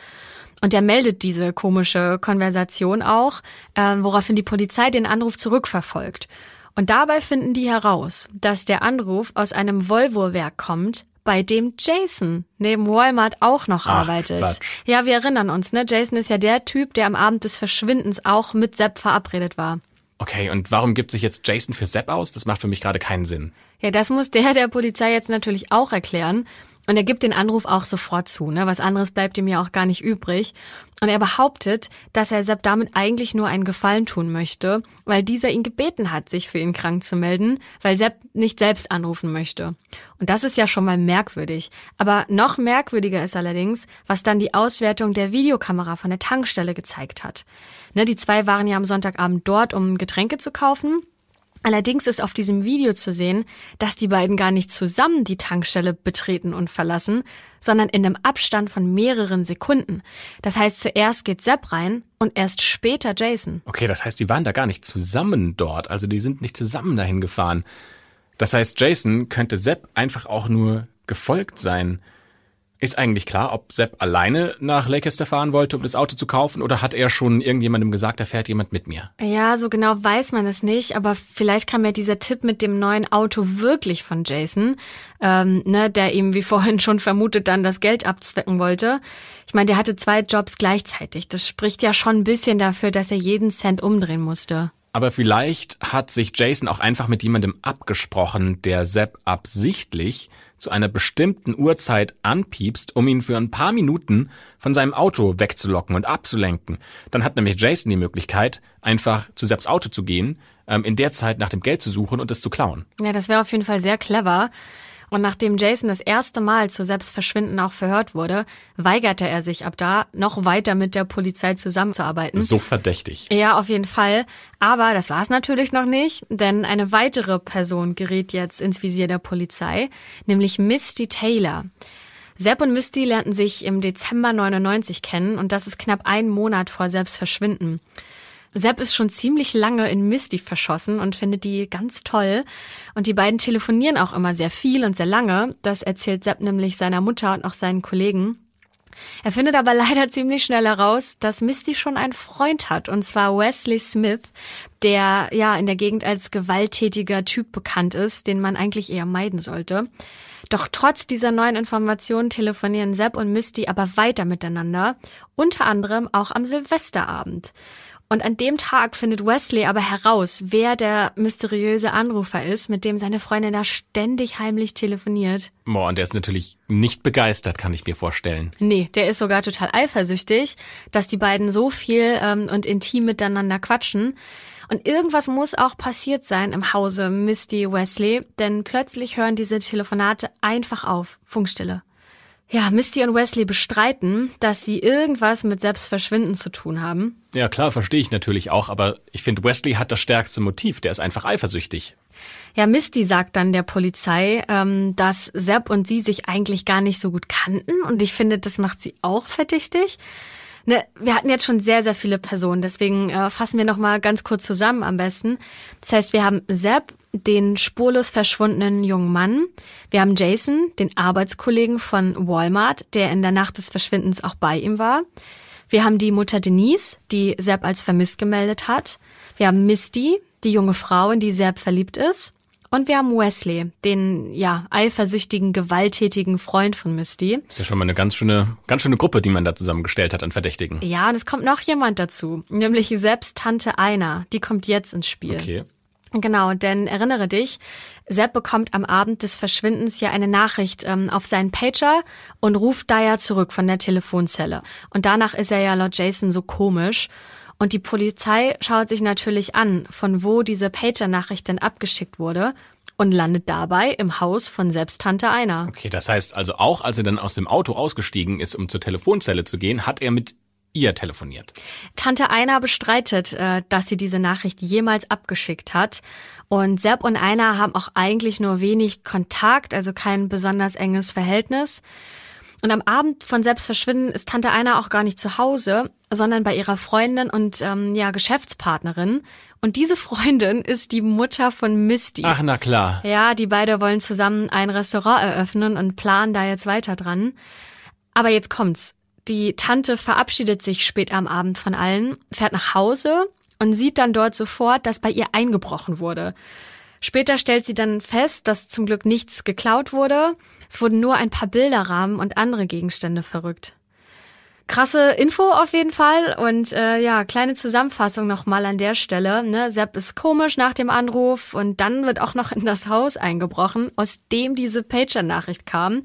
Und der meldet diese komische Konversation auch, äh, woraufhin die Polizei den Anruf zurückverfolgt. Und dabei finden die heraus, dass der Anruf aus einem Volvo-Werk kommt, bei dem Jason neben Walmart auch noch Ach, arbeitet. Quatsch. Ja, wir erinnern uns, ne? Jason ist ja der Typ, der am Abend des Verschwindens auch mit Sepp verabredet war. Okay, und warum gibt sich jetzt Jason für Sepp aus? Das macht für mich gerade keinen Sinn. Ja, das muss der der Polizei jetzt natürlich auch erklären. Und er gibt den Anruf auch sofort zu, ne? Was anderes bleibt ihm ja auch gar nicht übrig. Und er behauptet, dass er Sepp damit eigentlich nur einen Gefallen tun möchte, weil dieser ihn gebeten hat, sich für ihn krank zu melden, weil Sepp nicht selbst anrufen möchte. Und das ist ja schon mal merkwürdig. Aber noch merkwürdiger ist allerdings, was dann die Auswertung der Videokamera von der Tankstelle gezeigt hat. Ne, die zwei waren ja am Sonntagabend dort, um Getränke zu kaufen. Allerdings ist auf diesem Video zu sehen, dass die beiden gar nicht zusammen die Tankstelle betreten und verlassen, sondern in einem Abstand von mehreren Sekunden. Das heißt, zuerst geht Sepp rein und erst später Jason. Okay, das heißt, die waren da gar nicht zusammen dort, also die sind nicht zusammen dahin gefahren. Das heißt, Jason könnte Sepp einfach auch nur gefolgt sein. Ist eigentlich klar, ob Sepp alleine nach Leicester fahren wollte, um das Auto zu kaufen, oder hat er schon irgendjemandem gesagt, da fährt jemand mit mir? Ja, so genau weiß man es nicht, aber vielleicht kam ja dieser Tipp mit dem neuen Auto wirklich von Jason, ähm, ne, der ihm wie vorhin schon vermutet dann das Geld abzwecken wollte. Ich meine, der hatte zwei Jobs gleichzeitig. Das spricht ja schon ein bisschen dafür, dass er jeden Cent umdrehen musste. Aber vielleicht hat sich Jason auch einfach mit jemandem abgesprochen, der Sepp absichtlich zu einer bestimmten Uhrzeit anpiepst, um ihn für ein paar Minuten von seinem Auto wegzulocken und abzulenken. Dann hat nämlich Jason die Möglichkeit, einfach zu Sepps Auto zu gehen, ähm, in der Zeit nach dem Geld zu suchen und es zu klauen. Ja, das wäre auf jeden Fall sehr clever. Und nachdem Jason das erste Mal zu Selbstverschwinden auch verhört wurde, weigerte er sich ab da, noch weiter mit der Polizei zusammenzuarbeiten. So verdächtig. Ja, auf jeden Fall. Aber das war es natürlich noch nicht, denn eine weitere Person gerät jetzt ins Visier der Polizei, nämlich Misty Taylor. Sepp und Misty lernten sich im Dezember 99 kennen und das ist knapp ein Monat vor Sepps Verschwinden. Sepp ist schon ziemlich lange in Misty verschossen und findet die ganz toll. Und die beiden telefonieren auch immer sehr viel und sehr lange. Das erzählt Sepp nämlich seiner Mutter und auch seinen Kollegen. Er findet aber leider ziemlich schnell heraus, dass Misty schon einen Freund hat, und zwar Wesley Smith, der ja in der Gegend als gewalttätiger Typ bekannt ist, den man eigentlich eher meiden sollte. Doch trotz dieser neuen Informationen telefonieren Sepp und Misty aber weiter miteinander, unter anderem auch am Silvesterabend. Und an dem Tag findet Wesley aber heraus, wer der mysteriöse Anrufer ist, mit dem seine Freundin da ständig heimlich telefoniert. Boah, und der ist natürlich nicht begeistert, kann ich mir vorstellen. Nee, der ist sogar total eifersüchtig, dass die beiden so viel ähm, und intim miteinander quatschen. Und irgendwas muss auch passiert sein im Hause Misty Wesley, denn plötzlich hören diese Telefonate einfach auf. Funkstille. Ja, Misty und Wesley bestreiten, dass sie irgendwas mit Selbstverschwinden zu tun haben. Ja, klar, verstehe ich natürlich auch, aber ich finde, Wesley hat das stärkste Motiv. Der ist einfach eifersüchtig. Ja, Misty sagt dann der Polizei, ähm, dass Sepp und sie sich eigentlich gar nicht so gut kannten und ich finde, das macht sie auch verdächtig. Ne, wir hatten jetzt schon sehr, sehr viele Personen, deswegen äh, fassen wir nochmal ganz kurz zusammen am besten. Das heißt, wir haben Sepp, den spurlos verschwundenen jungen Mann. Wir haben Jason, den Arbeitskollegen von Walmart, der in der Nacht des Verschwindens auch bei ihm war. Wir haben die Mutter Denise, die Sepp als vermisst gemeldet hat. Wir haben Misty, die junge Frau, in die Sepp verliebt ist. Und wir haben Wesley, den ja eifersüchtigen, gewalttätigen Freund von Misty. Ist ja schon mal eine ganz schöne, ganz schöne Gruppe, die man da zusammengestellt hat an Verdächtigen. Ja, und es kommt noch jemand dazu, nämlich selbst Tante Einer. Die kommt jetzt ins Spiel. Okay. Genau, denn erinnere dich, Sepp bekommt am Abend des Verschwindens ja eine Nachricht ähm, auf seinen Pager und ruft ja zurück von der Telefonzelle. Und danach ist er ja laut Jason so komisch. Und die Polizei schaut sich natürlich an, von wo diese Pager-Nachricht denn abgeschickt wurde und landet dabei im Haus von selbst Tante Einer. Okay, das heißt also auch, als er dann aus dem Auto ausgestiegen ist, um zur Telefonzelle zu gehen, hat er mit ihr telefoniert. Tante Einer bestreitet, äh, dass sie diese Nachricht jemals abgeschickt hat. Und Sepp und Einer haben auch eigentlich nur wenig Kontakt, also kein besonders enges Verhältnis. Und am Abend von Sepps Verschwinden ist Tante Einer auch gar nicht zu Hause, sondern bei ihrer Freundin und ähm, ja Geschäftspartnerin. Und diese Freundin ist die Mutter von Misty. Ach, na klar. Ja, die beide wollen zusammen ein Restaurant eröffnen und planen da jetzt weiter dran. Aber jetzt kommt's. Die Tante verabschiedet sich spät am Abend von allen, fährt nach Hause und sieht dann dort sofort, dass bei ihr eingebrochen wurde. Später stellt sie dann fest, dass zum Glück nichts geklaut wurde. Es wurden nur ein paar Bilderrahmen und andere Gegenstände verrückt. Krasse Info auf jeden Fall und äh, ja, kleine Zusammenfassung nochmal an der Stelle. Ne? Sepp ist komisch nach dem Anruf und dann wird auch noch in das Haus eingebrochen, aus dem diese Pager-Nachricht kam.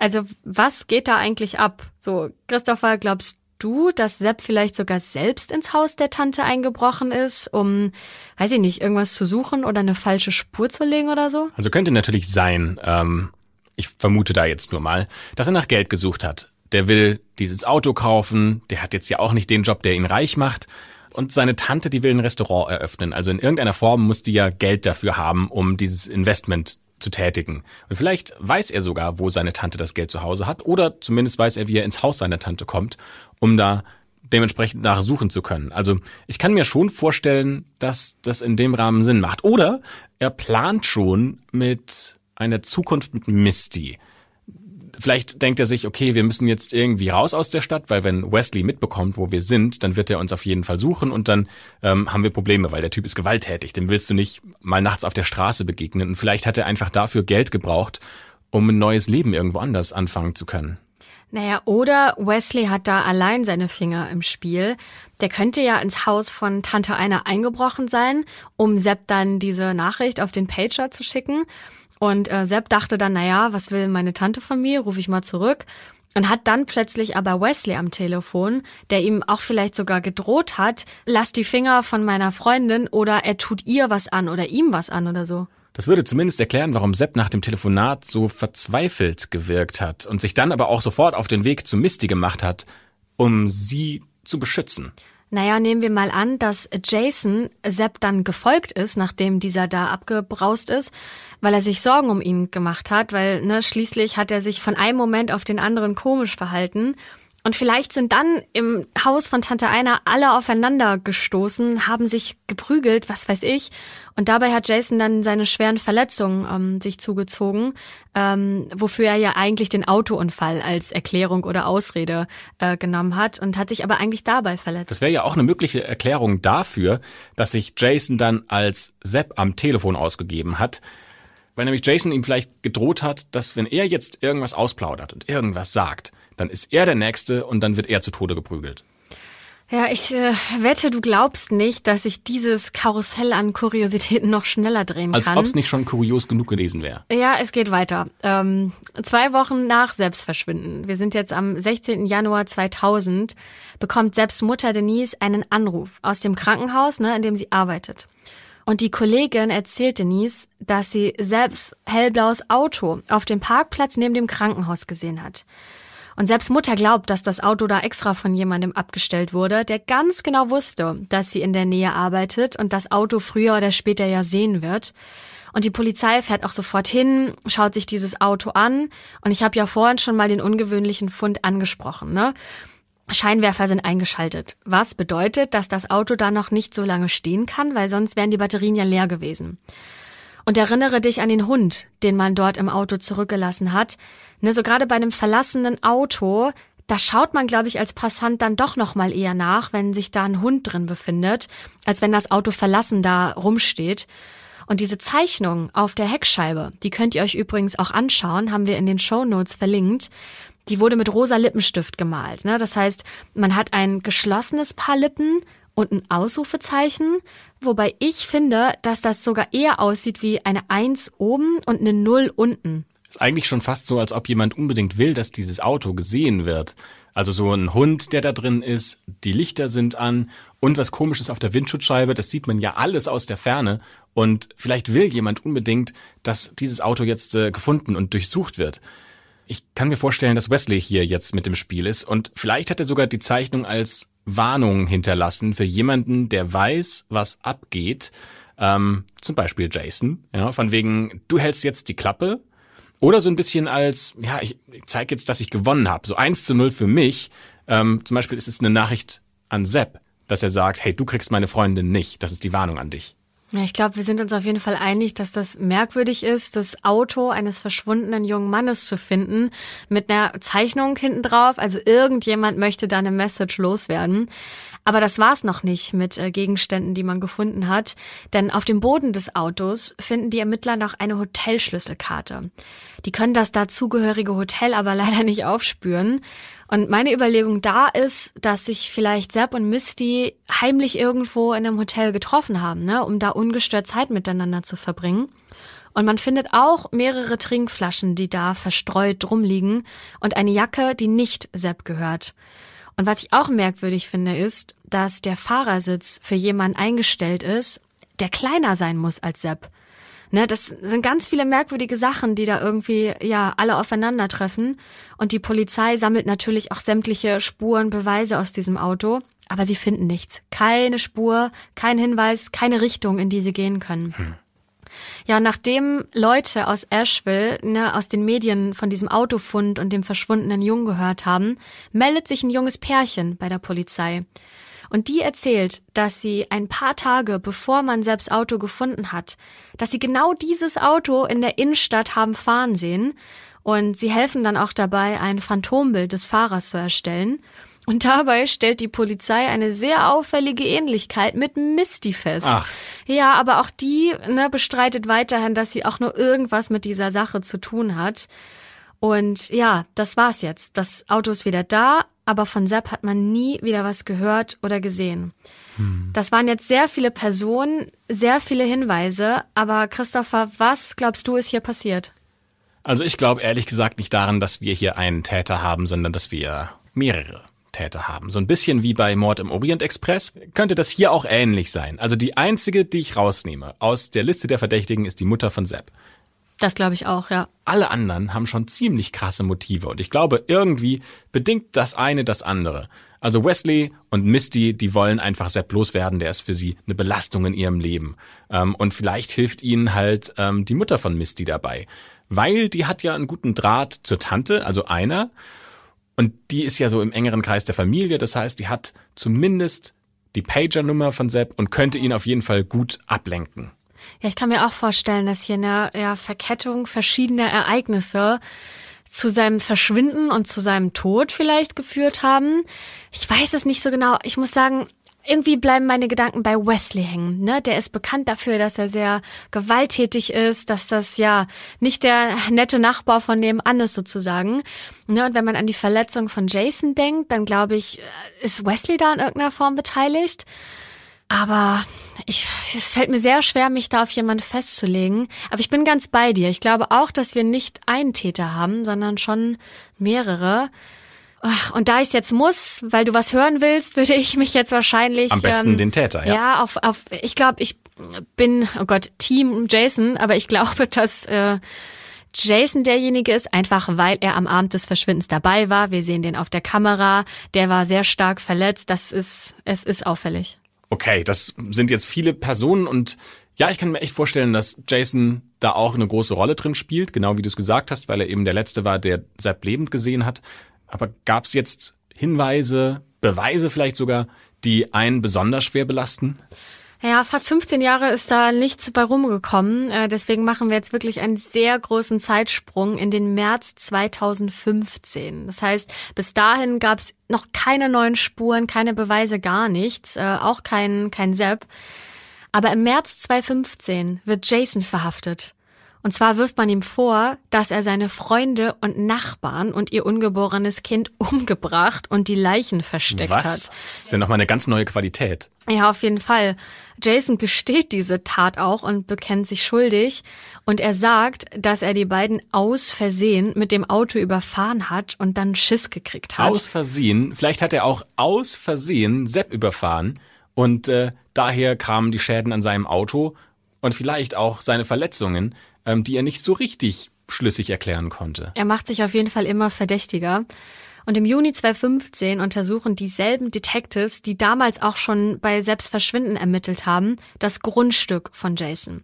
Also was geht da eigentlich ab? So, Christopher, glaubst du, dass Sepp vielleicht sogar selbst ins Haus der Tante eingebrochen ist, um, weiß ich nicht, irgendwas zu suchen oder eine falsche Spur zu legen oder so? Also könnte natürlich sein, ähm, ich vermute da jetzt nur mal, dass er nach Geld gesucht hat. Der will dieses Auto kaufen, der hat jetzt ja auch nicht den Job, der ihn reich macht. Und seine Tante, die will ein Restaurant eröffnen. Also in irgendeiner Form muss die ja Geld dafür haben, um dieses Investment zu tätigen. Und vielleicht weiß er sogar, wo seine Tante das Geld zu Hause hat, oder zumindest weiß er, wie er ins Haus seiner Tante kommt, um da dementsprechend nachsuchen zu können. Also ich kann mir schon vorstellen, dass das in dem Rahmen Sinn macht. Oder er plant schon mit einer Zukunft mit Misty vielleicht denkt er sich, okay, wir müssen jetzt irgendwie raus aus der Stadt, weil wenn Wesley mitbekommt, wo wir sind, dann wird er uns auf jeden Fall suchen und dann ähm, haben wir Probleme, weil der Typ ist gewalttätig. Dem willst du nicht mal nachts auf der Straße begegnen. Und vielleicht hat er einfach dafür Geld gebraucht, um ein neues Leben irgendwo anders anfangen zu können. Naja, oder Wesley hat da allein seine Finger im Spiel. Der könnte ja ins Haus von Tante Einer eingebrochen sein, um Sepp dann diese Nachricht auf den Pager zu schicken. Und äh, Sepp dachte dann, naja, was will meine Tante von mir? Ruf ich mal zurück. Und hat dann plötzlich aber Wesley am Telefon, der ihm auch vielleicht sogar gedroht hat, lass die Finger von meiner Freundin oder er tut ihr was an oder ihm was an oder so. Das würde zumindest erklären, warum Sepp nach dem Telefonat so verzweifelt gewirkt hat und sich dann aber auch sofort auf den Weg zu Misty gemacht hat, um sie zu beschützen. Naja, nehmen wir mal an, dass Jason Sepp dann gefolgt ist, nachdem dieser da abgebraust ist, weil er sich Sorgen um ihn gemacht hat, weil ne, schließlich hat er sich von einem Moment auf den anderen komisch verhalten. Und vielleicht sind dann im Haus von Tante Einer alle aufeinander gestoßen, haben sich geprügelt, was weiß ich. Und dabei hat Jason dann seine schweren Verletzungen ähm, sich zugezogen, ähm, wofür er ja eigentlich den Autounfall als Erklärung oder Ausrede äh, genommen hat und hat sich aber eigentlich dabei verletzt. Das wäre ja auch eine mögliche Erklärung dafür, dass sich Jason dann als Sepp am Telefon ausgegeben hat. Weil nämlich Jason ihm vielleicht gedroht hat, dass wenn er jetzt irgendwas ausplaudert und irgendwas sagt, dann ist er der Nächste und dann wird er zu Tode geprügelt. Ja, ich äh, wette, du glaubst nicht, dass ich dieses Karussell an Kuriositäten noch schneller drehen Als kann. ob es nicht schon kurios genug gewesen wäre. Ja, es geht weiter. Ähm, zwei Wochen nach Selbstverschwinden, wir sind jetzt am 16. Januar 2000, bekommt Selbst Mutter Denise einen Anruf aus dem Krankenhaus, ne, in dem sie arbeitet. Und die Kollegin erzählt Denise, dass sie selbst hellblaues Auto auf dem Parkplatz neben dem Krankenhaus gesehen hat. Und selbst Mutter glaubt, dass das Auto da extra von jemandem abgestellt wurde, der ganz genau wusste, dass sie in der Nähe arbeitet und das Auto früher oder später ja sehen wird. Und die Polizei fährt auch sofort hin, schaut sich dieses Auto an. Und ich habe ja vorhin schon mal den ungewöhnlichen Fund angesprochen. Ne? Scheinwerfer sind eingeschaltet. Was bedeutet, dass das Auto da noch nicht so lange stehen kann, weil sonst wären die Batterien ja leer gewesen. Und erinnere dich an den Hund, den man dort im Auto zurückgelassen hat. Ne, so gerade bei einem verlassenen Auto, da schaut man, glaube ich, als Passant dann doch noch mal eher nach, wenn sich da ein Hund drin befindet, als wenn das Auto verlassen da rumsteht. Und diese Zeichnung auf der Heckscheibe, die könnt ihr euch übrigens auch anschauen, haben wir in den Show Notes verlinkt. Die wurde mit rosa Lippenstift gemalt. Ne? Das heißt, man hat ein geschlossenes Paar Lippen und ein Ausrufezeichen, wobei ich finde, dass das sogar eher aussieht wie eine Eins oben und eine Null unten. Ist eigentlich schon fast so, als ob jemand unbedingt will, dass dieses Auto gesehen wird. Also so ein Hund, der da drin ist, die Lichter sind an und was komisches auf der Windschutzscheibe, das sieht man ja alles aus der Ferne und vielleicht will jemand unbedingt, dass dieses Auto jetzt äh, gefunden und durchsucht wird. Ich kann mir vorstellen, dass Wesley hier jetzt mit dem Spiel ist und vielleicht hat er sogar die Zeichnung als Warnung hinterlassen für jemanden, der weiß, was abgeht. Ähm, zum Beispiel Jason, ja, von wegen, du hältst jetzt die Klappe, oder so ein bisschen als, ja, ich, ich zeige jetzt, dass ich gewonnen habe. So eins zu null für mich. Ähm, zum Beispiel ist es eine Nachricht an Sepp, dass er sagt, hey, du kriegst meine Freundin nicht. Das ist die Warnung an dich. Ja, ich glaube, wir sind uns auf jeden Fall einig, dass das merkwürdig ist, das Auto eines verschwundenen jungen Mannes zu finden, mit einer Zeichnung hinten drauf. Also irgendjemand möchte da eine Message loswerden. Aber das war's noch nicht mit äh, Gegenständen, die man gefunden hat, denn auf dem Boden des Autos finden die Ermittler noch eine Hotelschlüsselkarte. Die können das dazugehörige Hotel aber leider nicht aufspüren. Und meine Überlegung da ist, dass sich vielleicht Sepp und Misty heimlich irgendwo in einem Hotel getroffen haben, ne, um da ungestört Zeit miteinander zu verbringen. Und man findet auch mehrere Trinkflaschen, die da verstreut rumliegen und eine Jacke, die nicht Sepp gehört. Und was ich auch merkwürdig finde, ist, dass der Fahrersitz für jemanden eingestellt ist, der kleiner sein muss als Sepp. Ne, das sind ganz viele merkwürdige Sachen, die da irgendwie ja alle aufeinandertreffen. Und die Polizei sammelt natürlich auch sämtliche Spuren, Beweise aus diesem Auto, aber sie finden nichts. Keine Spur, kein Hinweis, keine Richtung, in die sie gehen können. Hm. Ja, nachdem Leute aus Asheville, ne, aus den Medien von diesem Autofund und dem verschwundenen Jungen gehört haben, meldet sich ein junges Pärchen bei der Polizei. Und die erzählt, dass sie ein paar Tage bevor man selbst Auto gefunden hat, dass sie genau dieses Auto in der Innenstadt haben fahren sehen. Und sie helfen dann auch dabei, ein Phantombild des Fahrers zu erstellen. Und dabei stellt die Polizei eine sehr auffällige Ähnlichkeit mit Misty fest. Ach. Ja, aber auch die ne, bestreitet weiterhin, dass sie auch nur irgendwas mit dieser Sache zu tun hat. Und ja, das war's jetzt. Das Auto ist wieder da, aber von Sepp hat man nie wieder was gehört oder gesehen. Hm. Das waren jetzt sehr viele Personen, sehr viele Hinweise, aber Christopher, was glaubst du ist hier passiert? Also ich glaube ehrlich gesagt nicht daran, dass wir hier einen Täter haben, sondern dass wir mehrere Täter haben. So ein bisschen wie bei Mord im Orient Express könnte das hier auch ähnlich sein. Also die einzige, die ich rausnehme aus der Liste der Verdächtigen, ist die Mutter von Sepp. Das glaube ich auch, ja. Alle anderen haben schon ziemlich krasse Motive und ich glaube, irgendwie bedingt das eine das andere. Also Wesley und Misty, die wollen einfach Sepp loswerden, der ist für sie eine Belastung in ihrem Leben. Ähm, und vielleicht hilft ihnen halt ähm, die Mutter von Misty dabei. Weil die hat ja einen guten Draht zur Tante, also einer, Und die ist ja so im engeren Kreis der Familie. Das heißt, die hat zumindest die Pager-Nummer von Sepp und könnte ihn auf jeden Fall gut ablenken. Ja, ich kann mir auch vorstellen, dass hier eine ja, Verkettung verschiedener Ereignisse zu seinem Verschwinden und zu seinem Tod vielleicht geführt haben. Ich weiß es nicht so genau. Ich muss sagen, irgendwie bleiben meine Gedanken bei Wesley hängen. Ne? Der ist bekannt dafür, dass er sehr gewalttätig ist, dass das ja nicht der nette Nachbar von nebenan ist sozusagen. Ne? Und wenn man an die Verletzung von Jason denkt, dann glaube ich, äh, ist Wesley da in irgendeiner Form beteiligt. Aber ich, es fällt mir sehr schwer, mich da auf jemanden festzulegen. Aber ich bin ganz bei dir. Ich glaube auch, dass wir nicht einen Täter haben, sondern schon mehrere. Ach, und da ich jetzt muss, weil du was hören willst, würde ich mich jetzt wahrscheinlich. Am besten ähm, den Täter, ja. Ja, auf, auf ich glaube, ich bin, oh Gott, Team Jason, aber ich glaube, dass äh, Jason derjenige ist, einfach weil er am Abend des Verschwindens dabei war. Wir sehen den auf der Kamera. Der war sehr stark verletzt. Das ist, es ist auffällig. Okay, das sind jetzt viele Personen und ja, ich kann mir echt vorstellen, dass Jason da auch eine große Rolle drin spielt, genau wie du es gesagt hast, weil er eben der Letzte war, der Sepp lebend gesehen hat. Aber gab es jetzt Hinweise, Beweise vielleicht sogar, die einen besonders schwer belasten? Ja, fast 15 Jahre ist da nichts bei rumgekommen. Äh, deswegen machen wir jetzt wirklich einen sehr großen Zeitsprung in den März 2015. Das heißt, bis dahin gab es noch keine neuen Spuren, keine Beweise, gar nichts, äh, auch kein, kein Sepp. Aber im März 2015 wird Jason verhaftet. Und zwar wirft man ihm vor, dass er seine Freunde und Nachbarn und ihr ungeborenes Kind umgebracht und die Leichen versteckt Was? hat. Das ist ja nochmal eine ganz neue Qualität. Ja, auf jeden Fall. Jason gesteht diese Tat auch und bekennt sich schuldig. Und er sagt, dass er die beiden aus Versehen mit dem Auto überfahren hat und dann Schiss gekriegt hat. Aus Versehen, vielleicht hat er auch aus Versehen Sepp überfahren und äh, daher kamen die Schäden an seinem Auto und vielleicht auch seine Verletzungen ähm, die er nicht so richtig schlüssig erklären konnte. Er macht sich auf jeden Fall immer verdächtiger. Und im Juni 2015 untersuchen dieselben Detectives, die damals auch schon bei Selbstverschwinden ermittelt haben, das Grundstück von Jason.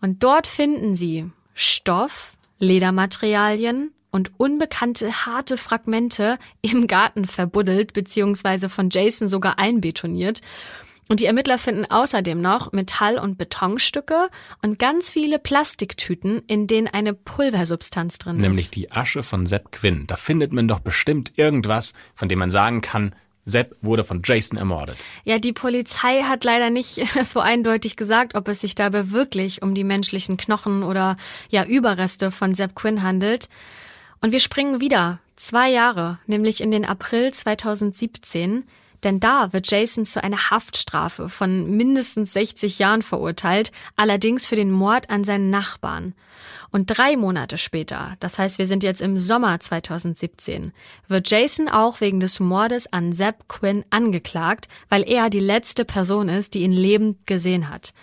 Und dort finden sie Stoff, Ledermaterialien und unbekannte harte Fragmente im Garten verbuddelt bzw. von Jason sogar einbetoniert. Und die Ermittler finden außerdem noch Metall- und Betonstücke und ganz viele Plastiktüten, in denen eine Pulversubstanz drin Nämlich ist. die Asche von Sepp Quinn. Da findet man doch bestimmt irgendwas, von dem man sagen kann, Sepp wurde von Jason ermordet. Ja, die Polizei hat leider nicht so eindeutig gesagt, ob es sich dabei wirklich um die menschlichen Knochen oder ja Überreste von Sepp Quinn handelt. Und wir springen wieder zwei Jahre, nämlich in den April 2017. Denn da wird Jason zu einer Haftstrafe von mindestens 60 Jahren verurteilt, allerdings für den Mord an seinen Nachbarn. Und drei Monate später, das heißt wir sind jetzt im Sommer 2017, wird Jason auch wegen des Mordes an Sepp Quinn angeklagt, weil er die letzte Person ist, die ihn lebend gesehen hat.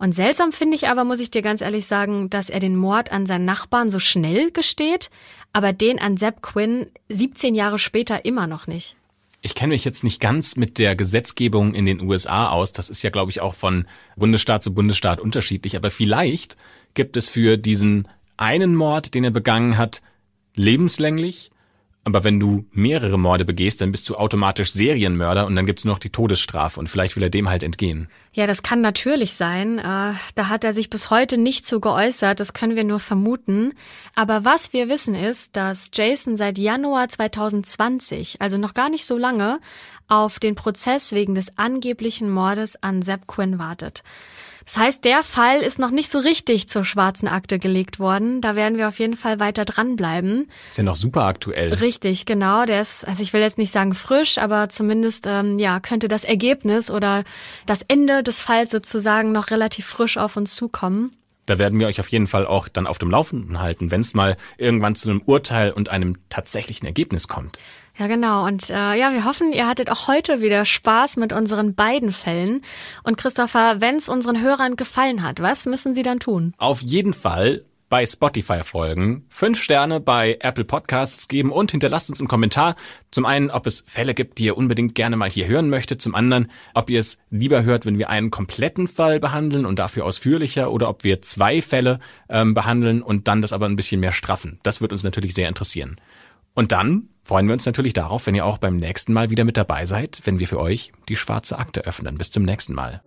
Und seltsam finde ich aber, muss ich dir ganz ehrlich sagen, dass er den Mord an seinen Nachbarn so schnell gesteht, aber den an Sepp Quinn 17 Jahre später immer noch nicht. Ich kenne mich jetzt nicht ganz mit der Gesetzgebung in den USA aus. Das ist ja, glaube ich, auch von Bundesstaat zu Bundesstaat unterschiedlich. Aber vielleicht gibt es für diesen einen Mord, den er begangen hat, lebenslänglich aber wenn du mehrere Morde begehst, dann bist du automatisch Serienmörder und dann gibt's noch die Todesstrafe und vielleicht will er dem halt entgehen. Ja, das kann natürlich sein. Äh, da hat er sich bis heute nicht so geäußert, das können wir nur vermuten. Aber was wir wissen ist, dass Jason seit Januar 2020, also noch gar nicht so lange, auf den Prozess wegen des angeblichen Mordes an Sepp Quinn wartet. Das heißt, der Fall ist noch nicht so richtig zur schwarzen Akte gelegt worden. Da werden wir auf jeden Fall weiter dranbleiben. Ist ja noch super aktuell. Richtig, genau. Der ist, also ich will jetzt nicht sagen frisch, aber zumindest ähm, ja könnte das Ergebnis oder das Ende des Falls sozusagen noch relativ frisch auf uns zukommen. Da werden wir euch auf jeden Fall auch dann auf dem Laufenden halten, wenn es mal irgendwann zu einem Urteil und einem tatsächlichen Ergebnis kommt. Ja, genau. Und äh, ja, wir hoffen, ihr hattet auch heute wieder Spaß mit unseren beiden Fällen. Und Christopher, wenn es unseren Hörern gefallen hat, was müssen sie dann tun? Auf jeden Fall bei Spotify folgen, fünf Sterne bei Apple Podcasts geben und hinterlasst uns einen Kommentar. Zum einen, ob es Fälle gibt, die ihr unbedingt gerne mal hier hören möchtet. Zum anderen, ob ihr es lieber hört, wenn wir einen kompletten Fall behandeln und dafür ausführlicher oder ob wir zwei Fälle ähm, behandeln und dann das aber ein bisschen mehr straffen. Das wird uns natürlich sehr interessieren. Und dann freuen wir uns natürlich darauf, wenn ihr auch beim nächsten Mal wieder mit dabei seid, wenn wir für euch die schwarze Akte öffnen. Bis zum nächsten Mal.